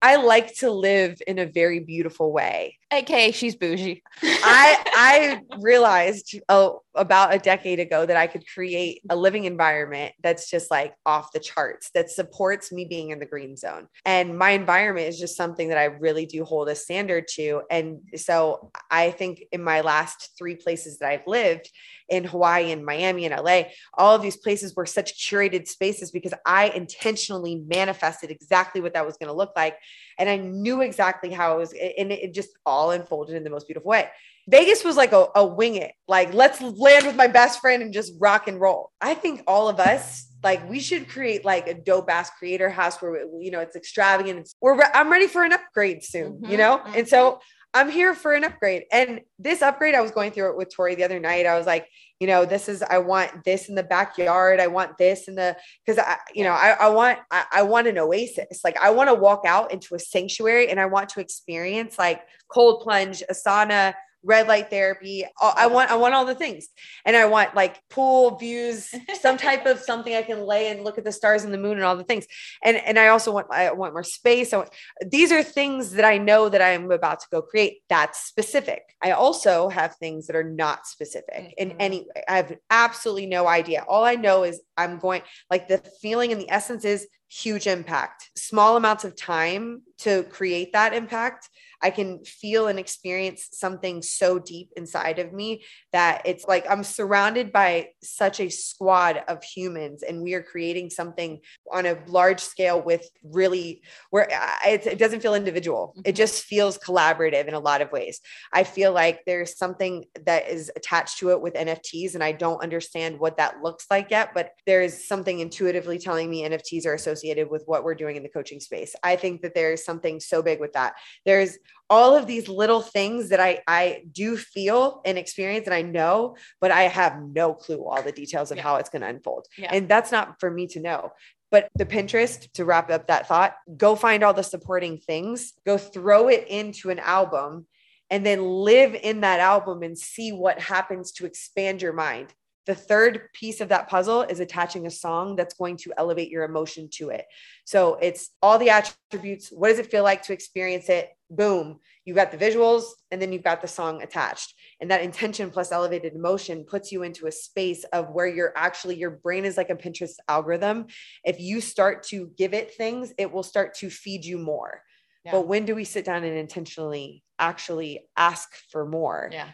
I like to live in a very beautiful way. Okay, she's bougie. I I realized oh, about a decade ago that I could create a living environment that's just like off the charts that supports me being in the green zone. And my environment is just something that I really do hold a standard to. And so I think in my last three places that I've lived in Hawaii and Miami and LA, all of these places were such curated spaces because I intentionally manifested exactly what that was going to look like. And I knew exactly how it was, and it just all unfolded in the most beautiful way. Vegas was like a, a wing it, like let's land with my best friend and just rock and roll. I think all of us like we should create like a dope ass creator house where we, you know it's extravagant. It's, we're re- I'm ready for an upgrade soon, mm-hmm, you know, mm-hmm. and so I'm here for an upgrade. And this upgrade, I was going through it with Tori the other night. I was like, you know, this is I want this in the backyard. I want this in the because I, you know, I, I want I, I want an oasis. Like I want to walk out into a sanctuary and I want to experience like cold plunge, a sauna, red light therapy. I want I want all the things. And I want like pool views, some type of something I can lay and look at the stars and the moon and all the things. And and I also want I want more space. I want, these are things that I know that I'm about to go create. That's specific. I also have things that are not specific mm-hmm. in any way. I have absolutely no idea. All I know is I'm going like the feeling and the essence is huge impact. Small amounts of time to create that impact I can feel and experience something so deep inside of me that it's like I'm surrounded by such a squad of humans and we are creating something on a large scale with really where it, it doesn't feel individual. It mm-hmm. just feels collaborative in a lot of ways. I feel like there's something that is attached to it with NFTs and I don't understand what that looks like yet, but there is something intuitively telling me NFTs are associated associated with what we're doing in the coaching space. I think that there's something so big with that. There's all of these little things that I I do feel and experience and I know, but I have no clue all the details of yeah. how it's going to unfold. Yeah. And that's not for me to know. But the Pinterest, to wrap up that thought, go find all the supporting things, go throw it into an album, and then live in that album and see what happens to expand your mind. The third piece of that puzzle is attaching a song that's going to elevate your emotion to it. So it's all the attributes. What does it feel like to experience it? Boom. You've got the visuals and then you've got the song attached. And that intention plus elevated emotion puts you into a space of where you're actually, your brain is like a Pinterest algorithm. If you start to give it things, it will start to feed you more. Yeah. But when do we sit down and intentionally actually ask for more? Yeah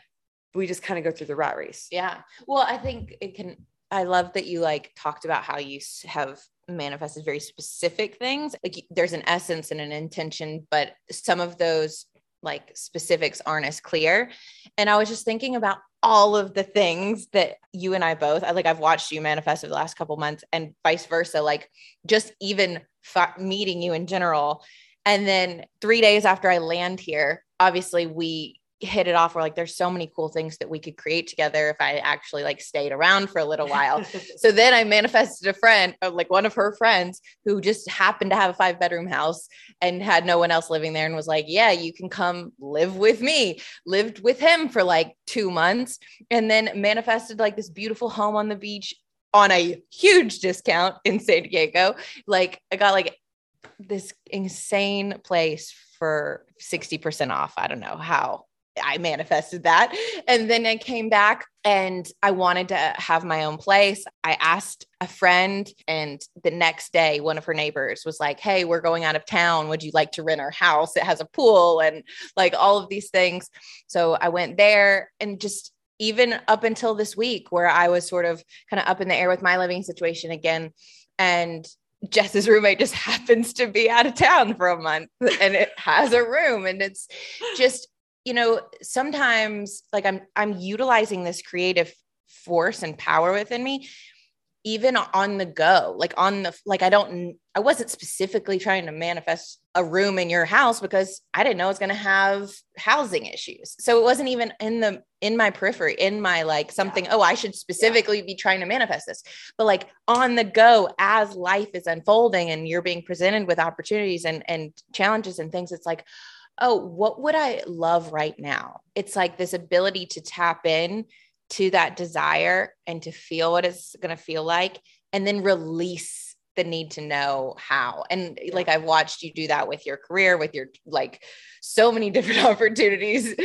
we just kind of go through the rat race. Yeah. Well, I think it can, I love that you like talked about how you have manifested very specific things. Like there's an essence and an intention, but some of those like specifics aren't as clear. And I was just thinking about all of the things that you and I both, I like I've watched you manifest over the last couple months and vice versa, like just even f- meeting you in general. And then 3 days after I land here, obviously we hit it off we're like there's so many cool things that we could create together if i actually like stayed around for a little while. So then i manifested a friend uh, like one of her friends who just happened to have a five bedroom house and had no one else living there and was like yeah you can come live with me. Lived with him for like two months and then manifested like this beautiful home on the beach on a huge discount in san diego. Like i got like this insane place for 60% off. I don't know how I manifested that. And then I came back and I wanted to have my own place. I asked a friend, and the next day, one of her neighbors was like, Hey, we're going out of town. Would you like to rent our house? It has a pool and like all of these things. So I went there and just even up until this week, where I was sort of kind of up in the air with my living situation again. And Jess's roommate just happens to be out of town for a month and it has a room and it's just you know, sometimes like I'm I'm utilizing this creative force and power within me even on the go like on the like i don't i wasn't specifically trying to manifest a room in your house because i didn't know i was going to have housing issues so it wasn't even in the in my periphery in my like something yeah. oh i should specifically yeah. be trying to manifest this but like on the go as life is unfolding and you're being presented with opportunities and and challenges and things it's like oh, what would I love right now? It's like this ability to tap in to that desire and to feel what it's going to feel like and then release the need to know how. And like I've watched you do that with your career, with your like so many different opportunities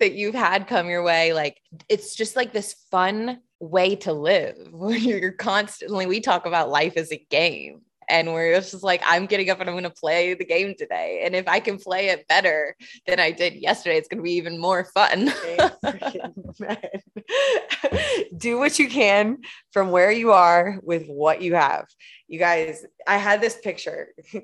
that you've had come your way. Like it's just like this fun way to live where you're constantly, we talk about life as a game and where it's just like i'm getting up and i'm going to play the game today. And if i can play it better than i did yesterday it's going to be even more fun. Do what you can from where you are with what you have. You guys i had this picture.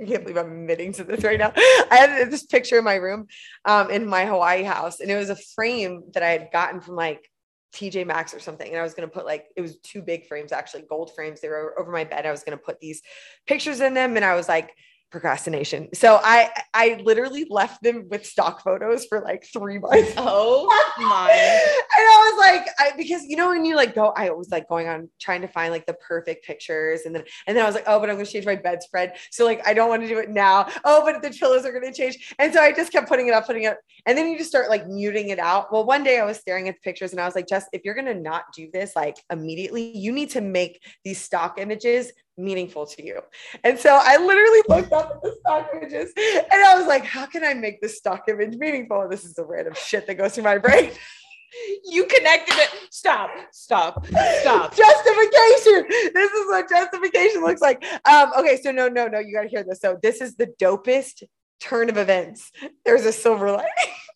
I can't believe I'm admitting to this right now. I had this picture in my room um, in my Hawaii house, and it was a frame that I had gotten from like TJ Maxx or something. And I was going to put like, it was two big frames, actually gold frames. They were over my bed. I was going to put these pictures in them. And I was like, procrastination. So I I literally left them with stock photos for like three months. Oh my. and I was like, I because you know when you like go, I was like going on trying to find like the perfect pictures. And then and then I was like, oh, but I'm gonna change my bedspread. So like I don't want to do it now. Oh, but the pillows are gonna change. And so I just kept putting it up, putting it up. And then you just start like muting it out. Well, one day I was staring at the pictures and I was like, Jess, if you're gonna not do this like immediately, you need to make these stock images meaningful to you. And so I literally looked up at the stock images and I was like, how can I make this stock image meaningful? And this is the random shit that goes through my brain. you connected it. Stop, stop, stop. justification. This is what justification looks like. Um, okay, so no, no, no, you gotta hear this. So this is the dopest turn of events. There's a silver lining.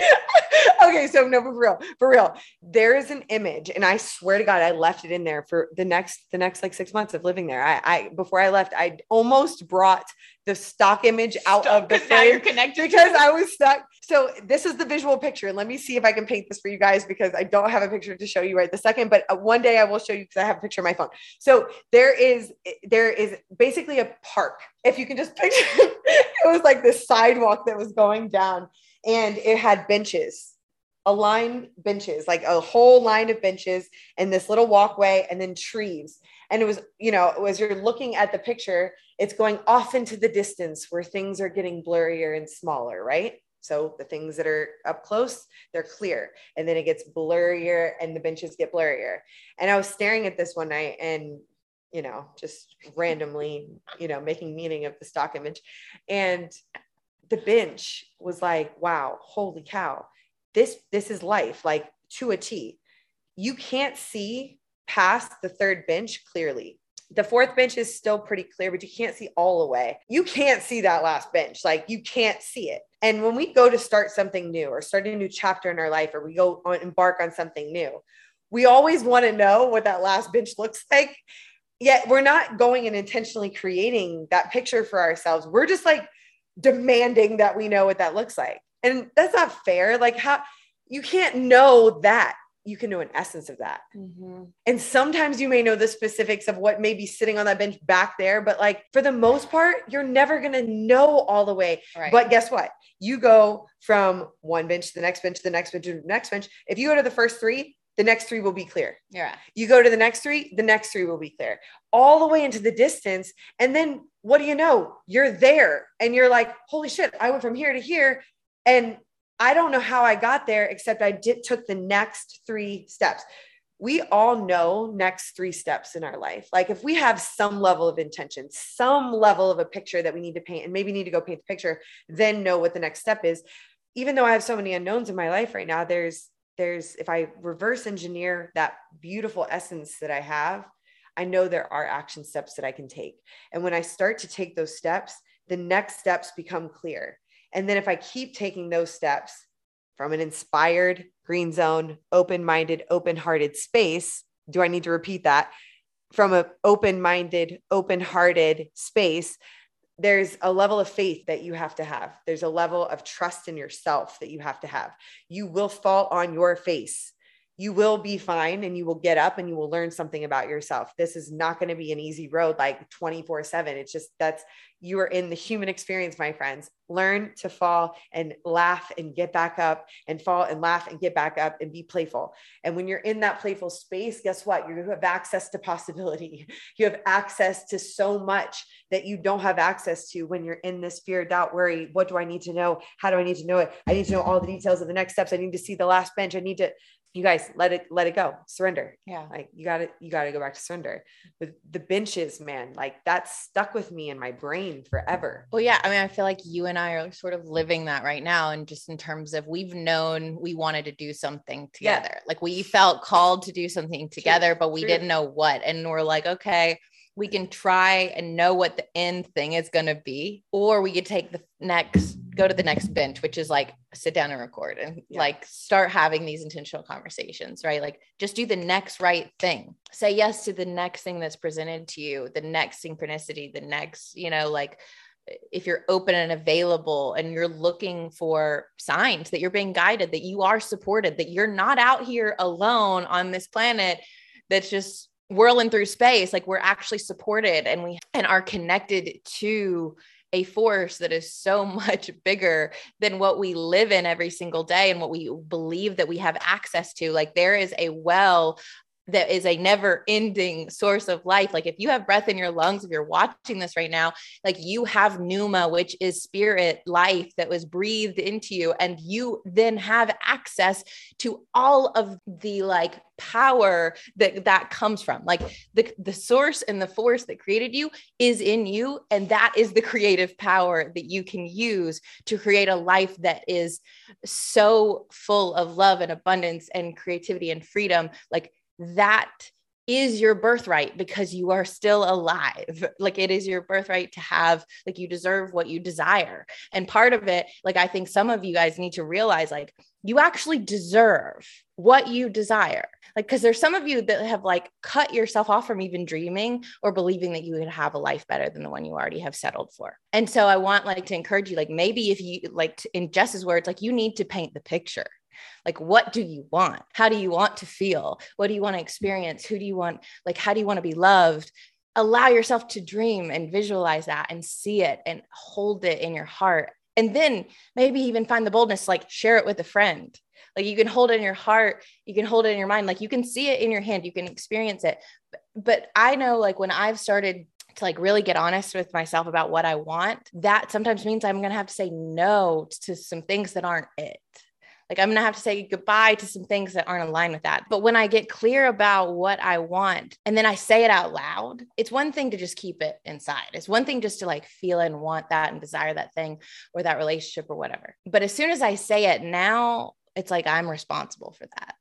okay, so no, for real, for real, there is an image, and I swear to God, I left it in there for the next the next like six months of living there. I, I before I left, I almost brought the stock image out Stop, of the 'cause now you're connected because I was stuck. So this is the visual picture, and let me see if I can paint this for you guys because I don't have a picture to show you right this second, but uh, one day I will show you because I have a picture on my phone. So there is there is basically a park. If you can just picture, it was like this sidewalk that was going down, and it had benches, a line benches, like a whole line of benches, and this little walkway, and then trees. And it was, you know, as you're looking at the picture, it's going off into the distance where things are getting blurrier and smaller, right? So the things that are up close, they're clear. And then it gets blurrier and the benches get blurrier. And I was staring at this one night and, you know, just randomly, you know, making meaning of the stock image. And the bench was like, wow, holy cow. This this is life, like to a T. You can't see past the third bench clearly. The fourth bench is still pretty clear, but you can't see all the way. You can't see that last bench. Like you can't see it. And when we go to start something new or start a new chapter in our life, or we go on embark on something new, we always want to know what that last bench looks like. Yet we're not going and intentionally creating that picture for ourselves. We're just like demanding that we know what that looks like. And that's not fair. Like how you can't know that. You can know an essence of that. Mm-hmm. And sometimes you may know the specifics of what may be sitting on that bench back there, but like for the most part, you're never going to know all the way. Right. But guess what? You go from one bench to the next bench to the next bench to the next bench. If you go to the first three, the next three will be clear. yeah. You go to the next three, the next three will be clear, all the way into the distance. And then what do you know? You're there and you're like, holy shit, I went from here to here. And I don't know how I got there, except I did took the next three steps. We all know next three steps in our life. Like if we have some level of intention, some level of a picture that we need to paint, and maybe need to go paint the picture, then know what the next step is. Even though I have so many unknowns in my life right now, there's there's if I reverse engineer that beautiful essence that I have, I know there are action steps that I can take. And when I start to take those steps, the next steps become clear. And then if I keep taking those steps from an inspired, green zone, open minded, open hearted space, do I need to repeat that? From an open minded, open hearted space, there's a level of faith that you have to have. There's a level of trust in yourself that you have to have. You will fall on your face. You will be fine and you will get up and you will learn something about yourself. This is not going to be an easy road like 24 7. It's just that's you are in the human experience, my friends. Learn to fall and laugh and get back up and fall and laugh and get back up and be playful. And when you're in that playful space, guess what? You have access to possibility. You have access to so much that you don't have access to when you're in this fear, doubt, worry. What do I need to know? How do I need to know it? I need to know all the details of the next steps. I need to see the last bench. I need to, you guys let it, let it go. Surrender. Yeah. Like you gotta, you gotta go back to surrender. But the benches, man, like that stuck with me in my brain forever. Well, yeah. I mean, I feel like you and I are sort of living that right now. And just in terms of we've known we wanted to do something Yeah. together. Like we felt called to do something together, but we True. didn't know what. And we're like, okay, we can try and know what the end thing is going to be, or we could take the next, go to the next bench, which is like sit down and record and Yeah. like start having these intentional conversations, right? Like just do the next right thing. Say yes to the next thing that's presented to you, the next synchronicity, the next, you know, like if you're open and available and you're looking for signs that you're being guided, that you are supported, that you're not out here alone on this planet that's just whirling through space, like we're actually supported and we and are connected to a force that is so much bigger than what we live in every single day and what we believe that we have access to. Like there is a well that is a never ending source of life. Like if you have breath in your lungs, if you're watching this right now, like you have pneuma, which is spirit life that was breathed into you. And you then have access to all of the like power that that comes from like the, the source and the force that created you is in you. And that is the creative power that you can use to create a life that is so full of love and abundance and creativity and freedom. Like that is your birthright because you are still alive. Like it is your birthright to have, like you deserve what you desire. And part of it, like I think some of you guys need to realize, like you actually deserve what you desire. Like, because there's some of you that have like cut yourself off from even dreaming or believing that you could have a life better than the one you already have settled for. And so I want like to encourage you, like maybe if you like in Jess's words, like you need to paint the picture. Like, what do you want? How do you want to feel? What do you want to experience? Who do you want? Like, how do you want to be loved? Allow yourself to dream and visualize that and see it and hold it in your heart. And then maybe even find the boldness, like share it with a friend like you can hold it in your heart, you can hold it in your mind, like you can see it in your hand, you can experience it. But I know like when I've started to like really get honest with myself about what I want, that sometimes means I'm going to have to say no to some things that aren't it. Like I'm to have to say goodbye to some things that aren't aligned with that. But when I get clear about what I want and then I say it out loud, it's one thing to just keep it inside. It's one thing just to like feel and want that and desire that thing or that relationship or whatever. But as soon as I say it now, it's like I'm responsible for that.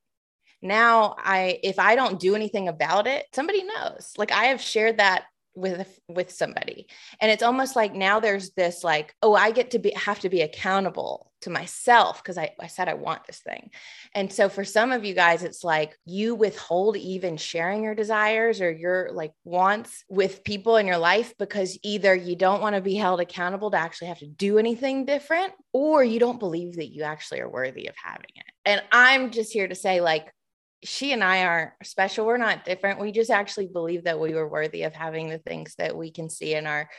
Now, I if I don't do anything about it, somebody knows. Like I have shared that with with somebody and it's almost like now there's this like oh i get to be have to be accountable to myself because I, I said i want this thing. And so for some of you guys it's like you withhold even sharing your desires or your like wants with people in your life because either you don't want to be held accountable to actually have to do anything different or you don't believe that you actually are worthy of having it. And i'm just here to say like she and I aren't special. We're not different. We just actually believe that we were worthy of having the things that we can see in our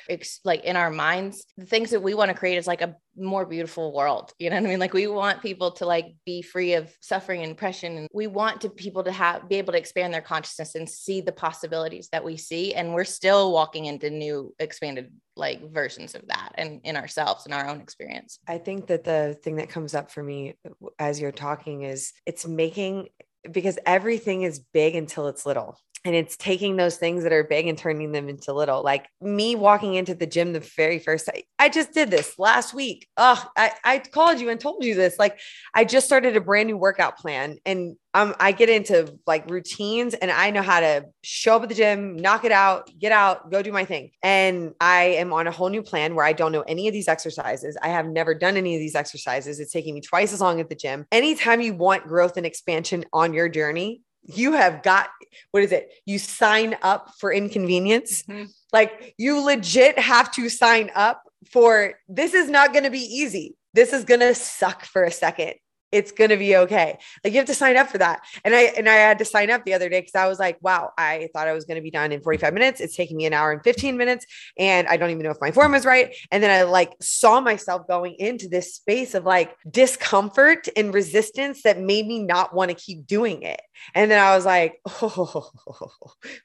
like in our minds. The things that we want to create is like a more beautiful world. You know what I mean? Like we want people to like be free of suffering and oppression, and we want to people to have be able to expand their consciousness and see the possibilities that we see and we're still walking into new expanded like versions of that and in ourselves and our own experience. I think that the thing that comes up for me as you're talking is it's making because everything is big until it's little and it's taking those things that are big and turning them into little. Like me walking into the gym the very first time, I just did this last week. Oh, I, I called you and told you this. Like I just started a brand new workout plan and um, I get into like routines and I know how to show up at the gym, knock it out, get out, go do my thing. And I am on a whole new plan where I don't know any of these exercises. I have never done any of these exercises. It's taking me twice as long at the gym. Anytime you want growth and expansion on your journey, you have got what is it? You sign up for inconvenience. Mm-hmm. Like you legit have to sign up for this is not going to be easy. This is going to suck for a second it's going to be okay. Like you have to sign up for that. And I and I had to sign up the other day cuz I was like, wow, I thought I was going to be done in 45 minutes. It's taking me an hour and 15 minutes and I don't even know if my form is right. And then I like saw myself going into this space of like discomfort and resistance that made me not want to keep doing it. And then I was like, oh,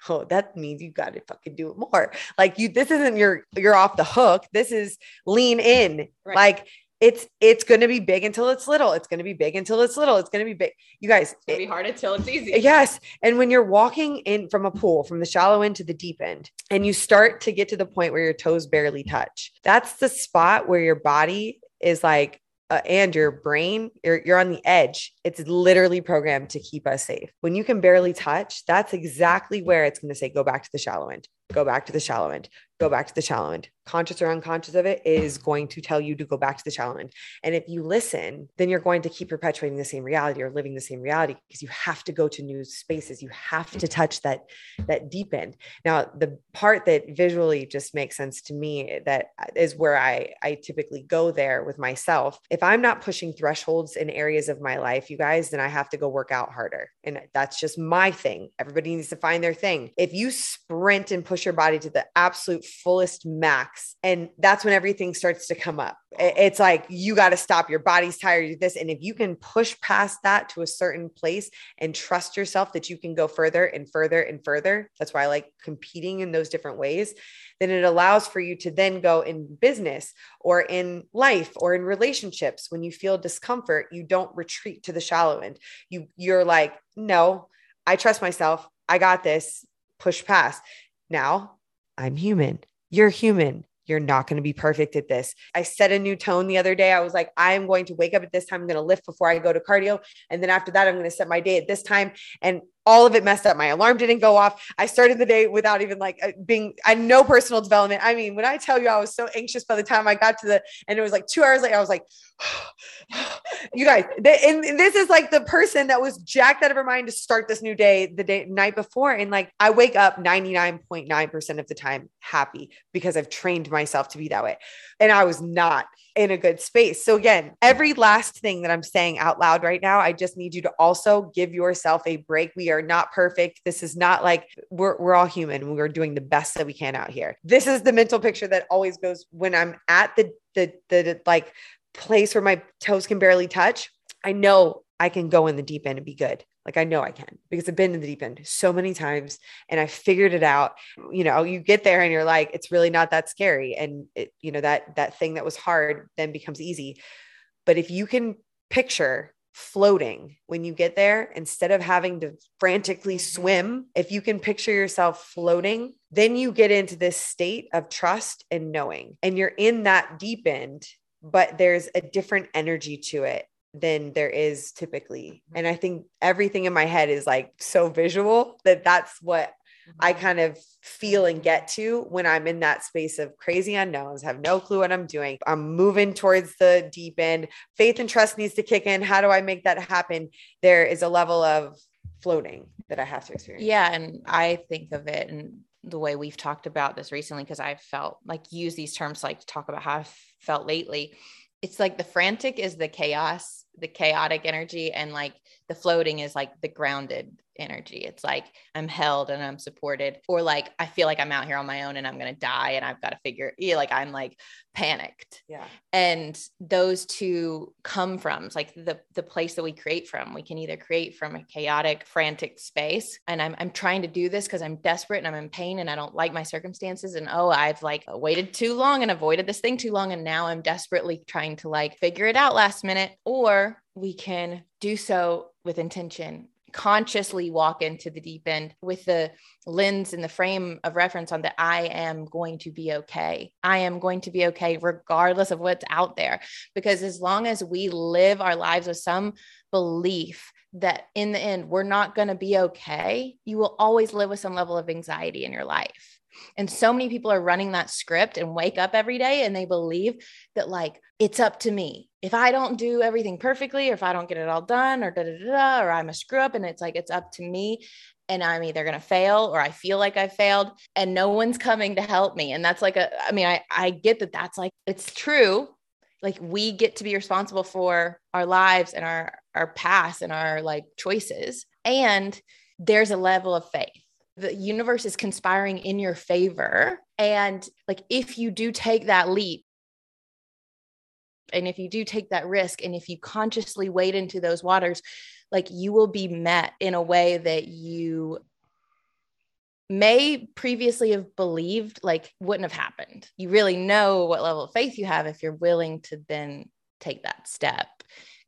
oh that means you got to fucking do it more. Like you this isn't your you're off the hook. This is lean in. Right. Like it's it's going to be big until it's little. It's going to be big until it's little. It's going to be big. You guys, it's going to be hard until it's easy. Yes. And when you're walking in from a pool, from the shallow end to the deep end, and you start to get to the point where your toes barely touch, that's the spot where your body is like, uh, and your brain, you're, you're on the edge. It's literally programmed to keep us safe. When you can barely touch, that's exactly where it's going to say, go back to the shallow end, go back to the shallow end, go back to the shallow end, conscious or unconscious of it, is going to tell you to go back to the shallow end. And if you listen, then you're going to keep perpetuating the same reality or living the same reality because you have to go to new spaces. You have to touch that that deep end. Now, the part that visually just makes sense to me that is where I I typically go there with myself. If I'm not pushing thresholds in areas of my life, you guys, then I have to go work out harder. And that's just my thing. Everybody needs to find their thing. If you sprint and push your body to the absolute fullest max. And that's when everything starts to come up. It's like you got to stop. Your body's tired of this. And if you can push past that to a certain place and trust yourself that you can go further and further and further, that's why I like competing in those different ways. Then it allows for you to then go in business or in life or in relationships. When you feel discomfort, you don't retreat to the shallow end. You you're like, no, I trust myself. I got this. Push past. Now I'm human. You're human. You're not going to be perfect at this. I set a new tone the other day. I was like, I'm going to wake up at this time. I'm going to lift before I go to cardio. And then after that, I'm going to set my day at this time. And all of it messed up. My alarm didn't go off. I started the day without even like uh, being, I no personal development. I mean, when I tell you I was so anxious by the time I got to the, and it was like two hours later, I was like, you guys, and this is like the person that was jacked out of her mind to start this new day the day night before. And like, I wake up 99.9% of the time happy because I've trained myself to be that way. And I was not in a good space. So again, every last thing that I'm saying out loud right now, I just need you to also give yourself a break. We are not perfect. This is not like we're, we're all human. We're doing the best that we can out here. This is the mental picture that always goes when I'm at the, the, the, the like place where my toes can barely touch. I know I can go in the deep end and be good. Like I know I can because I've been in the deep end so many times and I figured it out. You know, you get there and you're like, it's really not that scary. And it, you know, that that thing that was hard then becomes easy. But if you can picture floating when you get there instead of having to frantically swim, if you can picture yourself floating, then you get into this state of trust and knowing. And you're in that deep end, but there's a different energy to it than there is typically. Mm-hmm. And I think everything in my head is like so visual that that's what I mm-hmm. kind of feel and get to when I'm in that space of crazy unknowns, have no clue what I'm doing. I'm moving towards the deep end. Faith and trust needs to kick in. How do I make that happen? There is a level of floating that I have to experience. Yeah. And I think of it and the way we've talked about this recently, because I've felt like use these terms like to talk about how I've felt lately. It's like the frantic is the chaos the chaotic energy and like the floating is like the grounded energy. It's like I'm held and I'm supported, or like I feel like I'm out here on my own and I'm gonna die and I've got to figure. Yeah, like I'm like panicked. Yeah. And those two come from like the the place that we create from. We can either create from a chaotic, frantic space, and I'm I'm trying to do this because I'm desperate and I'm in pain and I don't like my circumstances. And oh, I've like waited too long and avoided this thing too long, and now I'm desperately trying to like figure it out last minute. Or we can do so with intention consciously walk into the deep end with the lens and the frame of reference on that I am going to be okay. I am going to be okay regardless of what's out there. Because as long as we live our lives with some belief that in the end we're not going to be okay, you will always live with some level of anxiety in your life. And so many people are running that script and wake up every day and they believe that, like, it's up to me. If I don't do everything perfectly, or if I don't get it all done, or da da da, da or I'm a screw up, and it's like, it's up to me. And I'm either going to fail or I feel like I failed and no one's coming to help me. And that's like a, I mean, I, I get that that's like, it's true. Like we get to be responsible for our lives and our, our past and our like choices. And there's a level of faith the universe is conspiring in your favor. And like, if you do take that leap, and if you do take that risk, and if you consciously wade into those waters, like you will be met in a way that you may previously have believed like wouldn't have happened. You really know what level of faith you have if you're willing to then take that step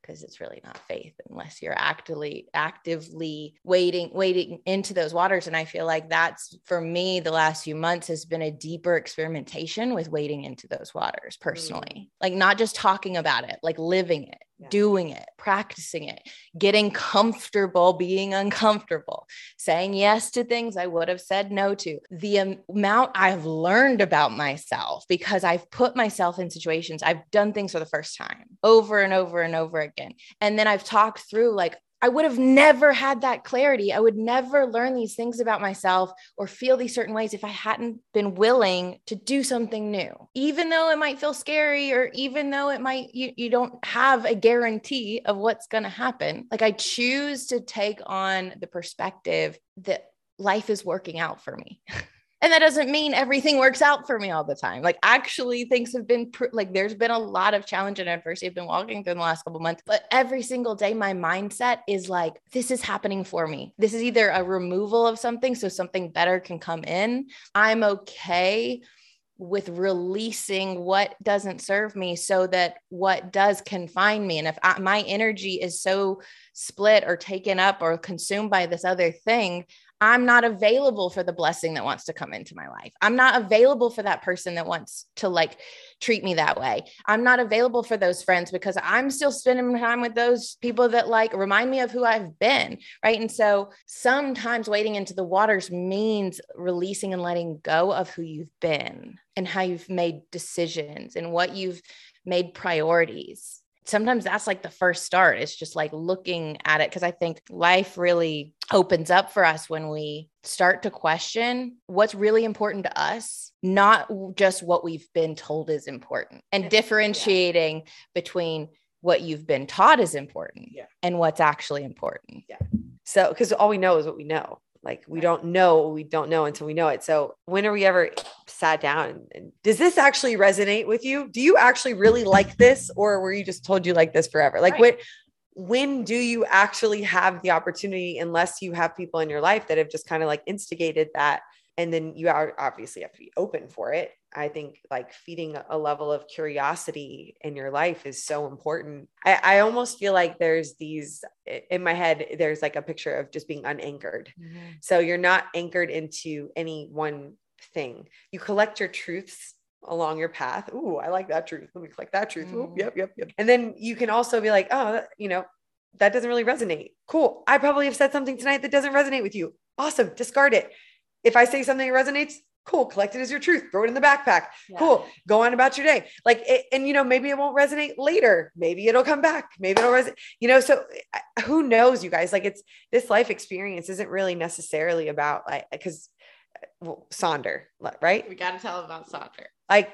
because it's really not faith unless you're actively actively wading wading into those waters and i feel like that's for me the last few months has been a deeper experimentation with wading into those waters personally mm. like not just talking about it like living it doing it, practicing it, getting comfortable being uncomfortable, saying yes to things I would have said no to. The amount I've learned about myself because I've put myself in situations, I've done things for the first time over and over and over again. And then I've talked through like, I would have never had that clarity. I would never learn these things about myself or feel these certain ways if I hadn't been willing to do something new. Even though it might feel scary or even though it might you, you don't have a guarantee of what's going to happen. Like I choose to take on the perspective that life is working out for me. and that doesn't mean everything works out for me all the time. Like actually things have been pr- like there's been a lot of challenge and adversity i've been walking through in the last couple months but every single day my mindset is like this is happening for me. This is either a removal of something so something better can come in. I'm okay with releasing what doesn't serve me so that what does confine me. And if I, my energy is so split or taken up or consumed by this other thing I'm not available for the blessing that wants to come into my life. I'm not available for that person that wants to like treat me that way. I'm not available for those friends because I'm still spending time with those people that like remind me of who I've been. Right. And so sometimes wading into the waters means releasing and letting go of who you've been and how you've made decisions and what you've made priorities sometimes that's like the first start it's just like looking at it because i think life really opens up for us when we start to question what's really important to us not just what we've been told is important and differentiating yeah. between what you've been taught is important yeah. and what's actually important yeah so because all we know is what we know like we don't know we don't know until we know it. So when are we ever sat down and does this actually resonate with you? Do you actually really like this or were you just told you like this forever? Like right. what when do you actually have the opportunity unless you have people in your life that have just kind of like instigated that and then you are obviously have to be open for it i think like feeding a level of curiosity in your life is so important. I, I almost feel like there's these in my head there's like a picture of just being unanchored. Mm-hmm. so you're not anchored into any one thing. You collect your truths along your path. Ooh, i like that truth. Let me collect that truth. Mm-hmm. Ooh, yep yep yep. And then you can also be like oh you know that doesn't really resonate. Cool. I probably have said something tonight that doesn't resonate with you. Awesome. Discard it. If I say something that resonates, cool, collect it as your truth, throw it in the backpack. Yeah. Cool, go on about your day. Like, it, and you know, maybe it won't resonate later. Maybe it'll come back. Maybe it'll resonate, you know. So who knows, you guys? Like, it's this life experience isn't really necessarily about like, because uh, well, Sonder, right? We got to tell about Sonder. Like,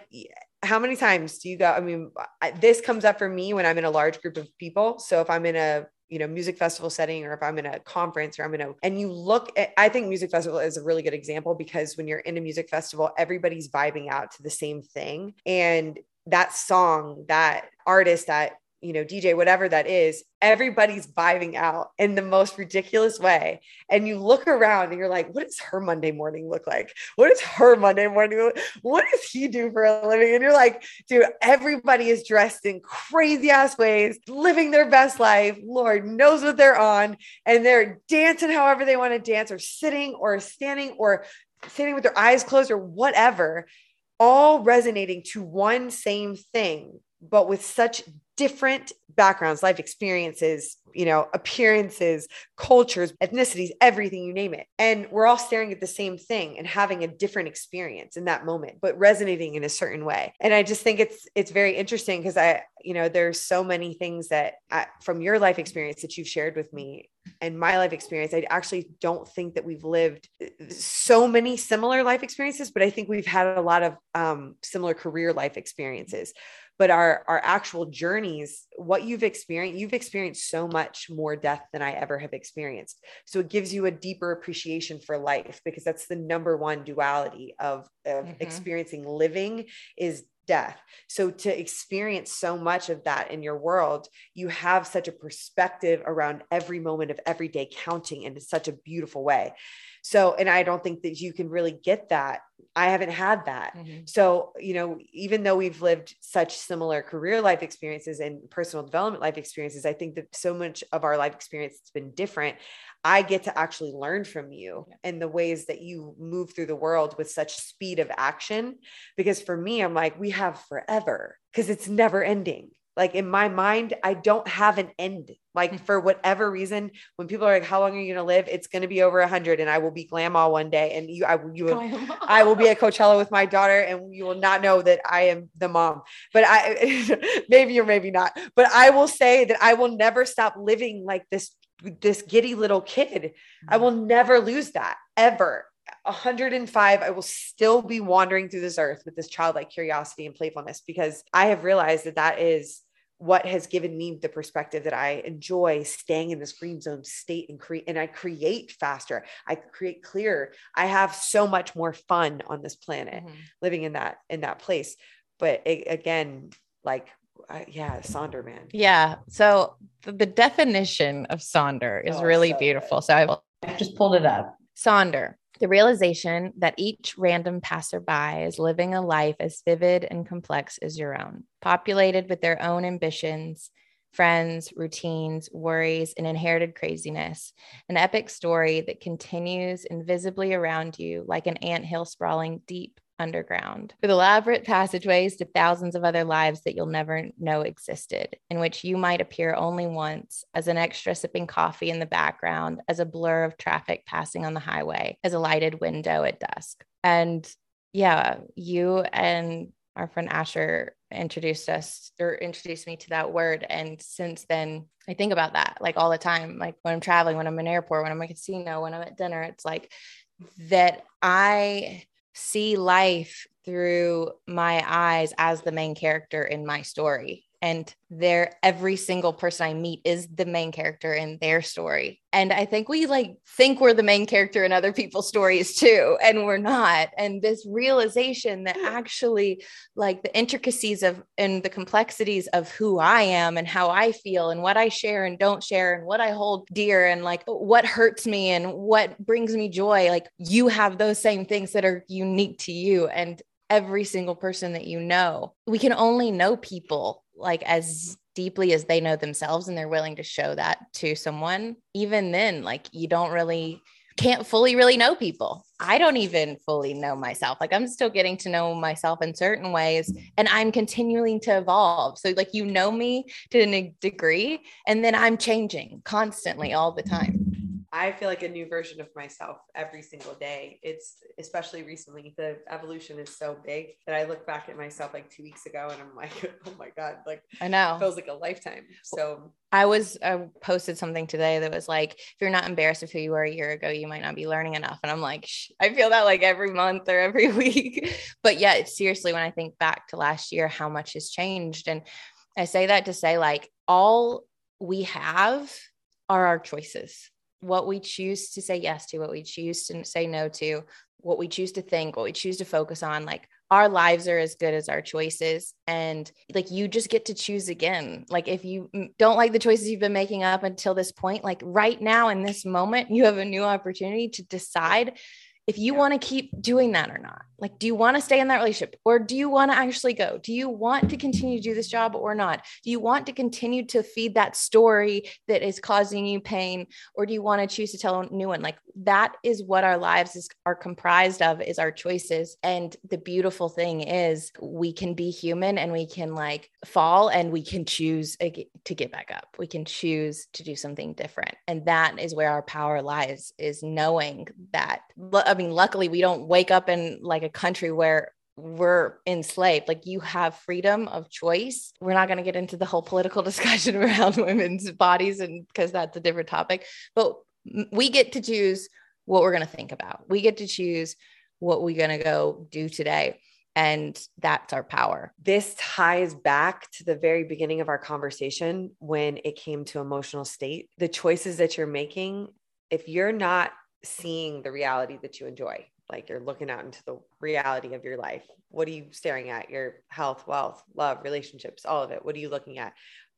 how many times do you go? I mean, this comes up for me when I'm in a large group of people. So if I'm in a you know music festival setting or if i'm in a conference or i'm in a and you look at i think music festival is a really good example because when you're in a music festival everybody's vibing out to the same thing. And that song that artist that you know, DJ, whatever that is, everybody's vibing out in the most ridiculous way. And you look around and you're like, what does her Monday morning look like? What does her Monday morning look What does he do for a living? And you're like, dude, everybody is dressed in crazy ass ways, living their best life. Lord knows what they're on. And they're dancing however they want to dance, or sitting, or standing, or sitting with their eyes closed, or whatever, all resonating to one same thing but with such different backgrounds, life experiences, you know, appearances, cultures, ethnicities, everything you name it. And we're all staring at the same thing and having a different experience in that moment, but resonating in a certain way. And I just think it's it's very interesting because I, you know, there's so many things that I, from your life experience that you've shared with me and my life experience, I actually don't think that we've lived so many similar life experiences, but I think we've had a lot of um, similar career life experiences but our our actual journeys what you've experienced you've experienced so much more death than i ever have experienced so it gives you a deeper appreciation for life because that's the number one duality of, of mm-hmm. experiencing living is death. So to experience so much of that in your world, you have such a perspective around every moment of every day counting in such a beautiful way. So, and I don't think that you can really get that. I haven't had that. Mm-hmm. So, you know, even though we've lived such similar career life experiences and personal development life experiences, I think that so much of our life experience has been different. I get to actually learn from you yeah. and the ways that you move through the world with such speed of action. Because for me, I'm like, we have forever because it's never ending. Like in my mind, I don't have an end. Like mm. for whatever reason, when people are like, "How long are you going to live?" It's going to be over a hundred, and I will be grandma one day, and you, I, you, will, I will be at Coachella with my daughter, and you will not know that I am the mom. But I, maybe or maybe not. But I will say that I will never stop living like this this giddy little kid. I mm. will never lose that ever. 105 i will still be wandering through this earth with this childlike curiosity and playfulness because i have realized that that is what has given me the perspective that I enjoy staying in this green zone state and create and I create faster. I create clearer. I have so much more fun on this planet mm-hmm. living in that in that place. But it, again, like uh, yeah, Sonder man. Yeah. So the, the definition of Sonder is oh, really so beautiful. Good. So I will I just pulled it up. Sonder, the realization that each random passerby is living a life as vivid and complex as your own, populated with their own ambitions, friends, routines, worries, and inherited craziness. An epic story that continues invisibly around you like an ant hill sprawling deep underground, with elaborate passageways to thousands of other lives that you'll never know existed, in which you might appear only once as an extra sipping coffee in the background, as a blur of traffic passing on the highway, as a lighted window at dusk. And yeah, you and our friend Asher introduced us or introduced me to that word. And since then, I think about that like all the time. Like when I'm traveling, when I'm in an airport, when I'm at a casino, when I'm at dinner, it's like that I see life through my eyes as the main character in my story and every single person I meet is the main character in their story. And I think we like think we're the main character in other people's stories too, and we're not. And this realization that actually like the intricacies of and the complexities of who I am and how I feel and what I share and don't share and what I hold dear and like what hurts me and what brings me joy, like you have those same things that are unique to you and every single person that you know. We can only know people like as deeply as they know themselves and they're willing to show that to someone even then like you don't really can't fully really know people. I don't even fully know myself. Like i'm still getting to know myself in certain ways and i'm continuing to evolve. So like you know me to a degree and then i'm changing constantly all the time I feel like a new version of myself every single day. It's especially recently, the evolution is so big that I look back at myself like two weeks ago and I'm like, oh my God, like I know feels like a lifetime. So I was I posted something today that was like, if you're not embarrassed of who you were a year ago, you might not be learning enough. And I'm like, I feel that like every month or every week. but yeah, seriously, when I think back to last year, how much has changed. And I say that to say like all we have are our choices what we choose to say yes to, what we choose to say no to, what we choose to think, what we choose to focus on. Like our lives are as good as our choices. And like you just get to choose again. Like if you don't like the choices you've been making up until this point, like right now in this moment, you have a new opportunity to decide if you want to keep doing that or not. Like, do you want to stay in that relationship or do you want to actually go? Do you want to continue to do this job or not? Do you want to continue to feed that story that is causing you pain or do you want to choose to tell a new one? Like, that is what our lives is, are comprised of is our choices. And the beautiful thing is we can be human and we can like fall and we can choose to get back up. We can choose to do something different. And that is where our power lies is knowing that I mean, luckily we don't wake up in like a country where we're enslaved. Like you have freedom of choice. We're not going to get into the whole political discussion around women's bodies and because that's a different topic, but we get to choose what we're going to think about. We get to choose what we're going to go do today. And that's our power. This ties back to the very beginning of our conversation when it came to emotional state. The choices that you're making, if you're not seeing the reality that you enjoy. Like you're looking out into the reality of your life. What are you staring at? Your health, wealth, love, relationships, all of it. What are you looking at?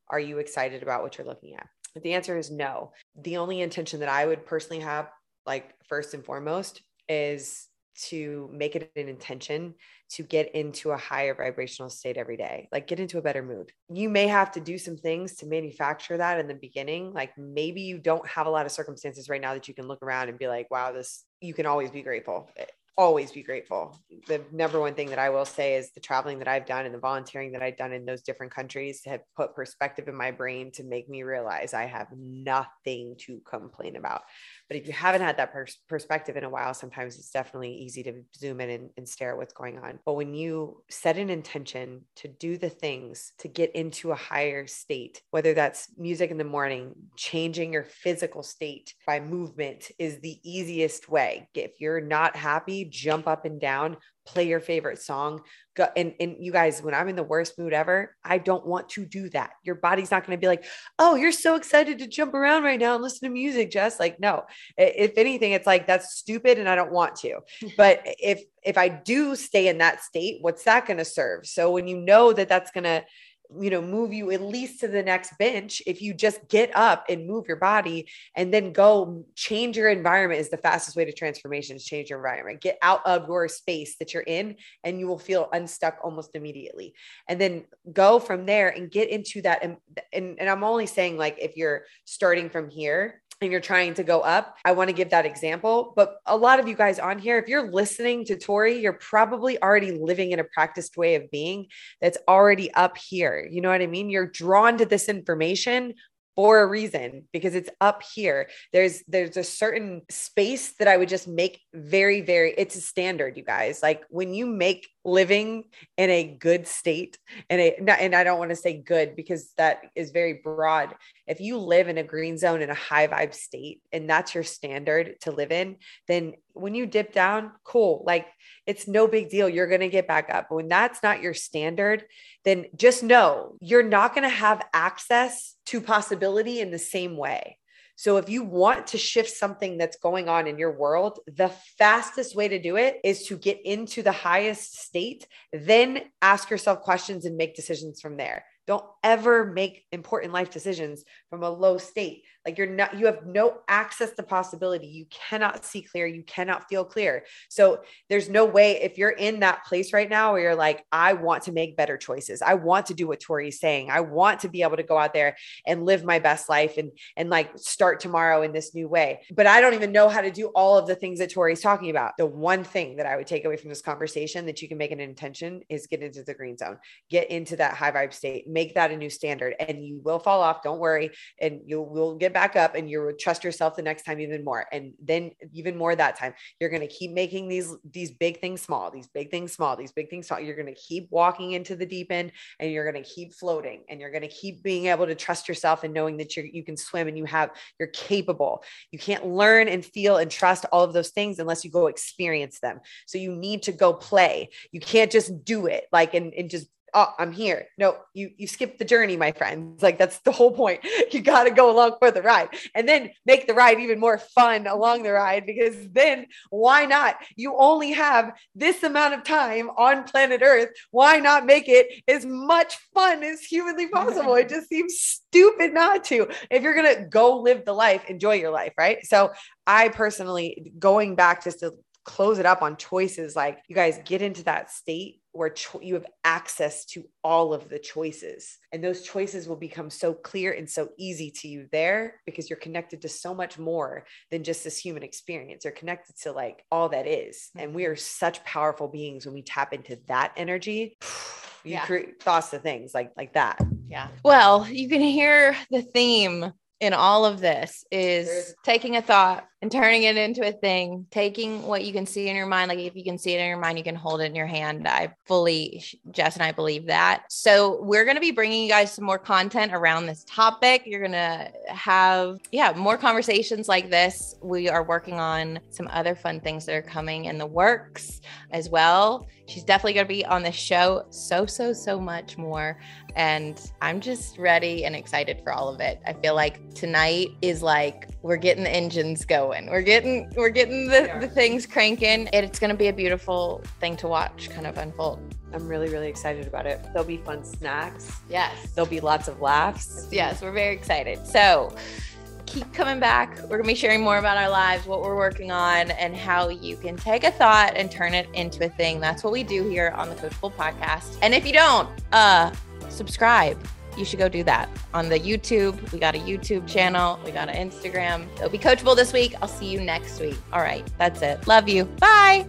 Are you excited about what you're looking at? The answer is no, the only intention that I would personally have, like first and foremost, is to make it an intention to get into a higher vibrational state every day, like get into a better mood. You may have to do some things to manufacture that in the beginning. Like maybe you don't have a lot of circumstances right now that you can look around and be like, wow, this, you can always be grateful. Eh, always be grateful. The number one thing that I will say is the traveling that I've done and the volunteering that I've done in those different countries have put perspective in my brain to make me realize I have nothing to complain about. But if you haven't had that pers- perspective in a while, sometimes it's definitely easy to zoom in and, and stare at what's going on. But when you set an intention to do the things to get into a higher state, whether that's music in the morning, changing your physical state by movement is the easiest way. If you're not happy, jump up and down, play your favorite song. Go, and, and you guys, when I'm in the worst mood ever, I don't want to do that. Your body's not going to be like, oh, you're so excited to jump around right now and listen to music, Jess. Like, no, if anything, it's like, that's stupid and I don't want to. But if, if I do stay in that state, what's that going to serve? So when you know that that's going to, you know move you at least to the next bench if you just get up and move your body and then go change your environment is the fastest way to transformation is change your environment. Get out of your space that you're in and you will feel unstuck almost immediately. And then go from there and get into that and, and, and i'm only saying like if you're starting from here and you're trying to go up, I want to give that example. But a lot of you guys on here, if you're listening to Tori, you're probably already living in a practiced way of being that's already up here. You know what I mean? You're drawn to this information for a reason because it's up here there's there's a certain space that i would just make very very it's a standard you guys like when you make living in a good state and a and I don't want to say good because that is very broad. If you live in a green zone in a high vibe state and that's your standard to live in, then when you dip down, cool. Like it's no big deal. You're going to get back up. But when that's not your standard, then just know you're not going to have access to possibility in the same way. So if you want to shift something that's going on in your world, the fastest way to do it is to get into the highest state, then ask yourself questions and make decisions from there. Don't ever make important life decisions from a low state. Like you're not, you have no access to possibility. You cannot see clear. You cannot feel clear. So there's no way if you're in that place right now where you're like, I want to make better choices. I want to do what Tori's saying. I want to be able to go out there and live my best life and, and like start tomorrow in this new way. But I don't even know how to do all of the things that Tori's talking about. The one thing that I would take away from this conversation that you can make an intention is get into the green zone, get into that high vibe state, make that a new standard and you will fall off. Don't worry. And you will get back up and you will trust yourself the next time even more. And then even more that time, you're going to keep making these, these big things small, these big things small, these big things small. You're going to keep walking into the deep end and you're going to keep floating and you're going to keep being able to trust yourself and knowing that you you can swim and you have, you're capable. You can't learn and feel and trust all of those things unless you go experience them. So you need to go play. You can't just do it like and, and just oh, I'm here. No, you you skip the journey, my friends. Like that's the whole point. You got to go along for the ride and then make the ride even more fun along the ride because then why not? You only have this amount of time on planet Earth. Why not make it as much fun as humanly possible? it just seems stupid not to. If you're to go live the life, enjoy your life, right? So I personally going back just to close it up on choices like you guys get into that state where cho- you have access to all of the choices. And those choices will become so clear and so easy to you there because you're connected to so much more than just this human experience. You're connected to like all that is. And we mm-hmm. are such powerful beings when we tap into that energy. You yeah. create thoughts of things like like that. Yeah. Well you can hear the theme in all of this is taking a thought and turning it into a thing, taking what you can see in your mind. Like if you can see it in your mind, you can hold it in your hand. I fully, Jess and I believe that. So we're going to be bringing you guys some more content around this topic. You're going to have, yeah, more conversations like this. We are working on some other fun things that are coming in the works as well. She's definitely going to be on the show so, so, so much more. And I'm just ready and excited for all of it. I feel like tonight is like we're getting the engines going. We're getting we're getting the, yeah. the things cranking. And It's gonna be a beautiful thing to watch kind of unfold. I'm really, really excited about it. There'll be fun snacks. Yes. There'll be lots of laughs. Yes, we're very excited. So keep coming back. We're going to be sharing more about our lives, what we're working on, and how you can take a thought and turn it into a thing. That's what we do here on the Coachable podcast. And if you don't, uh, subscribe. You should go do that on the YouTube. We got a YouTube channel. We got an Instagram. Be coachable this week. I'll see you next week. All right. That's it. Love you. Bye.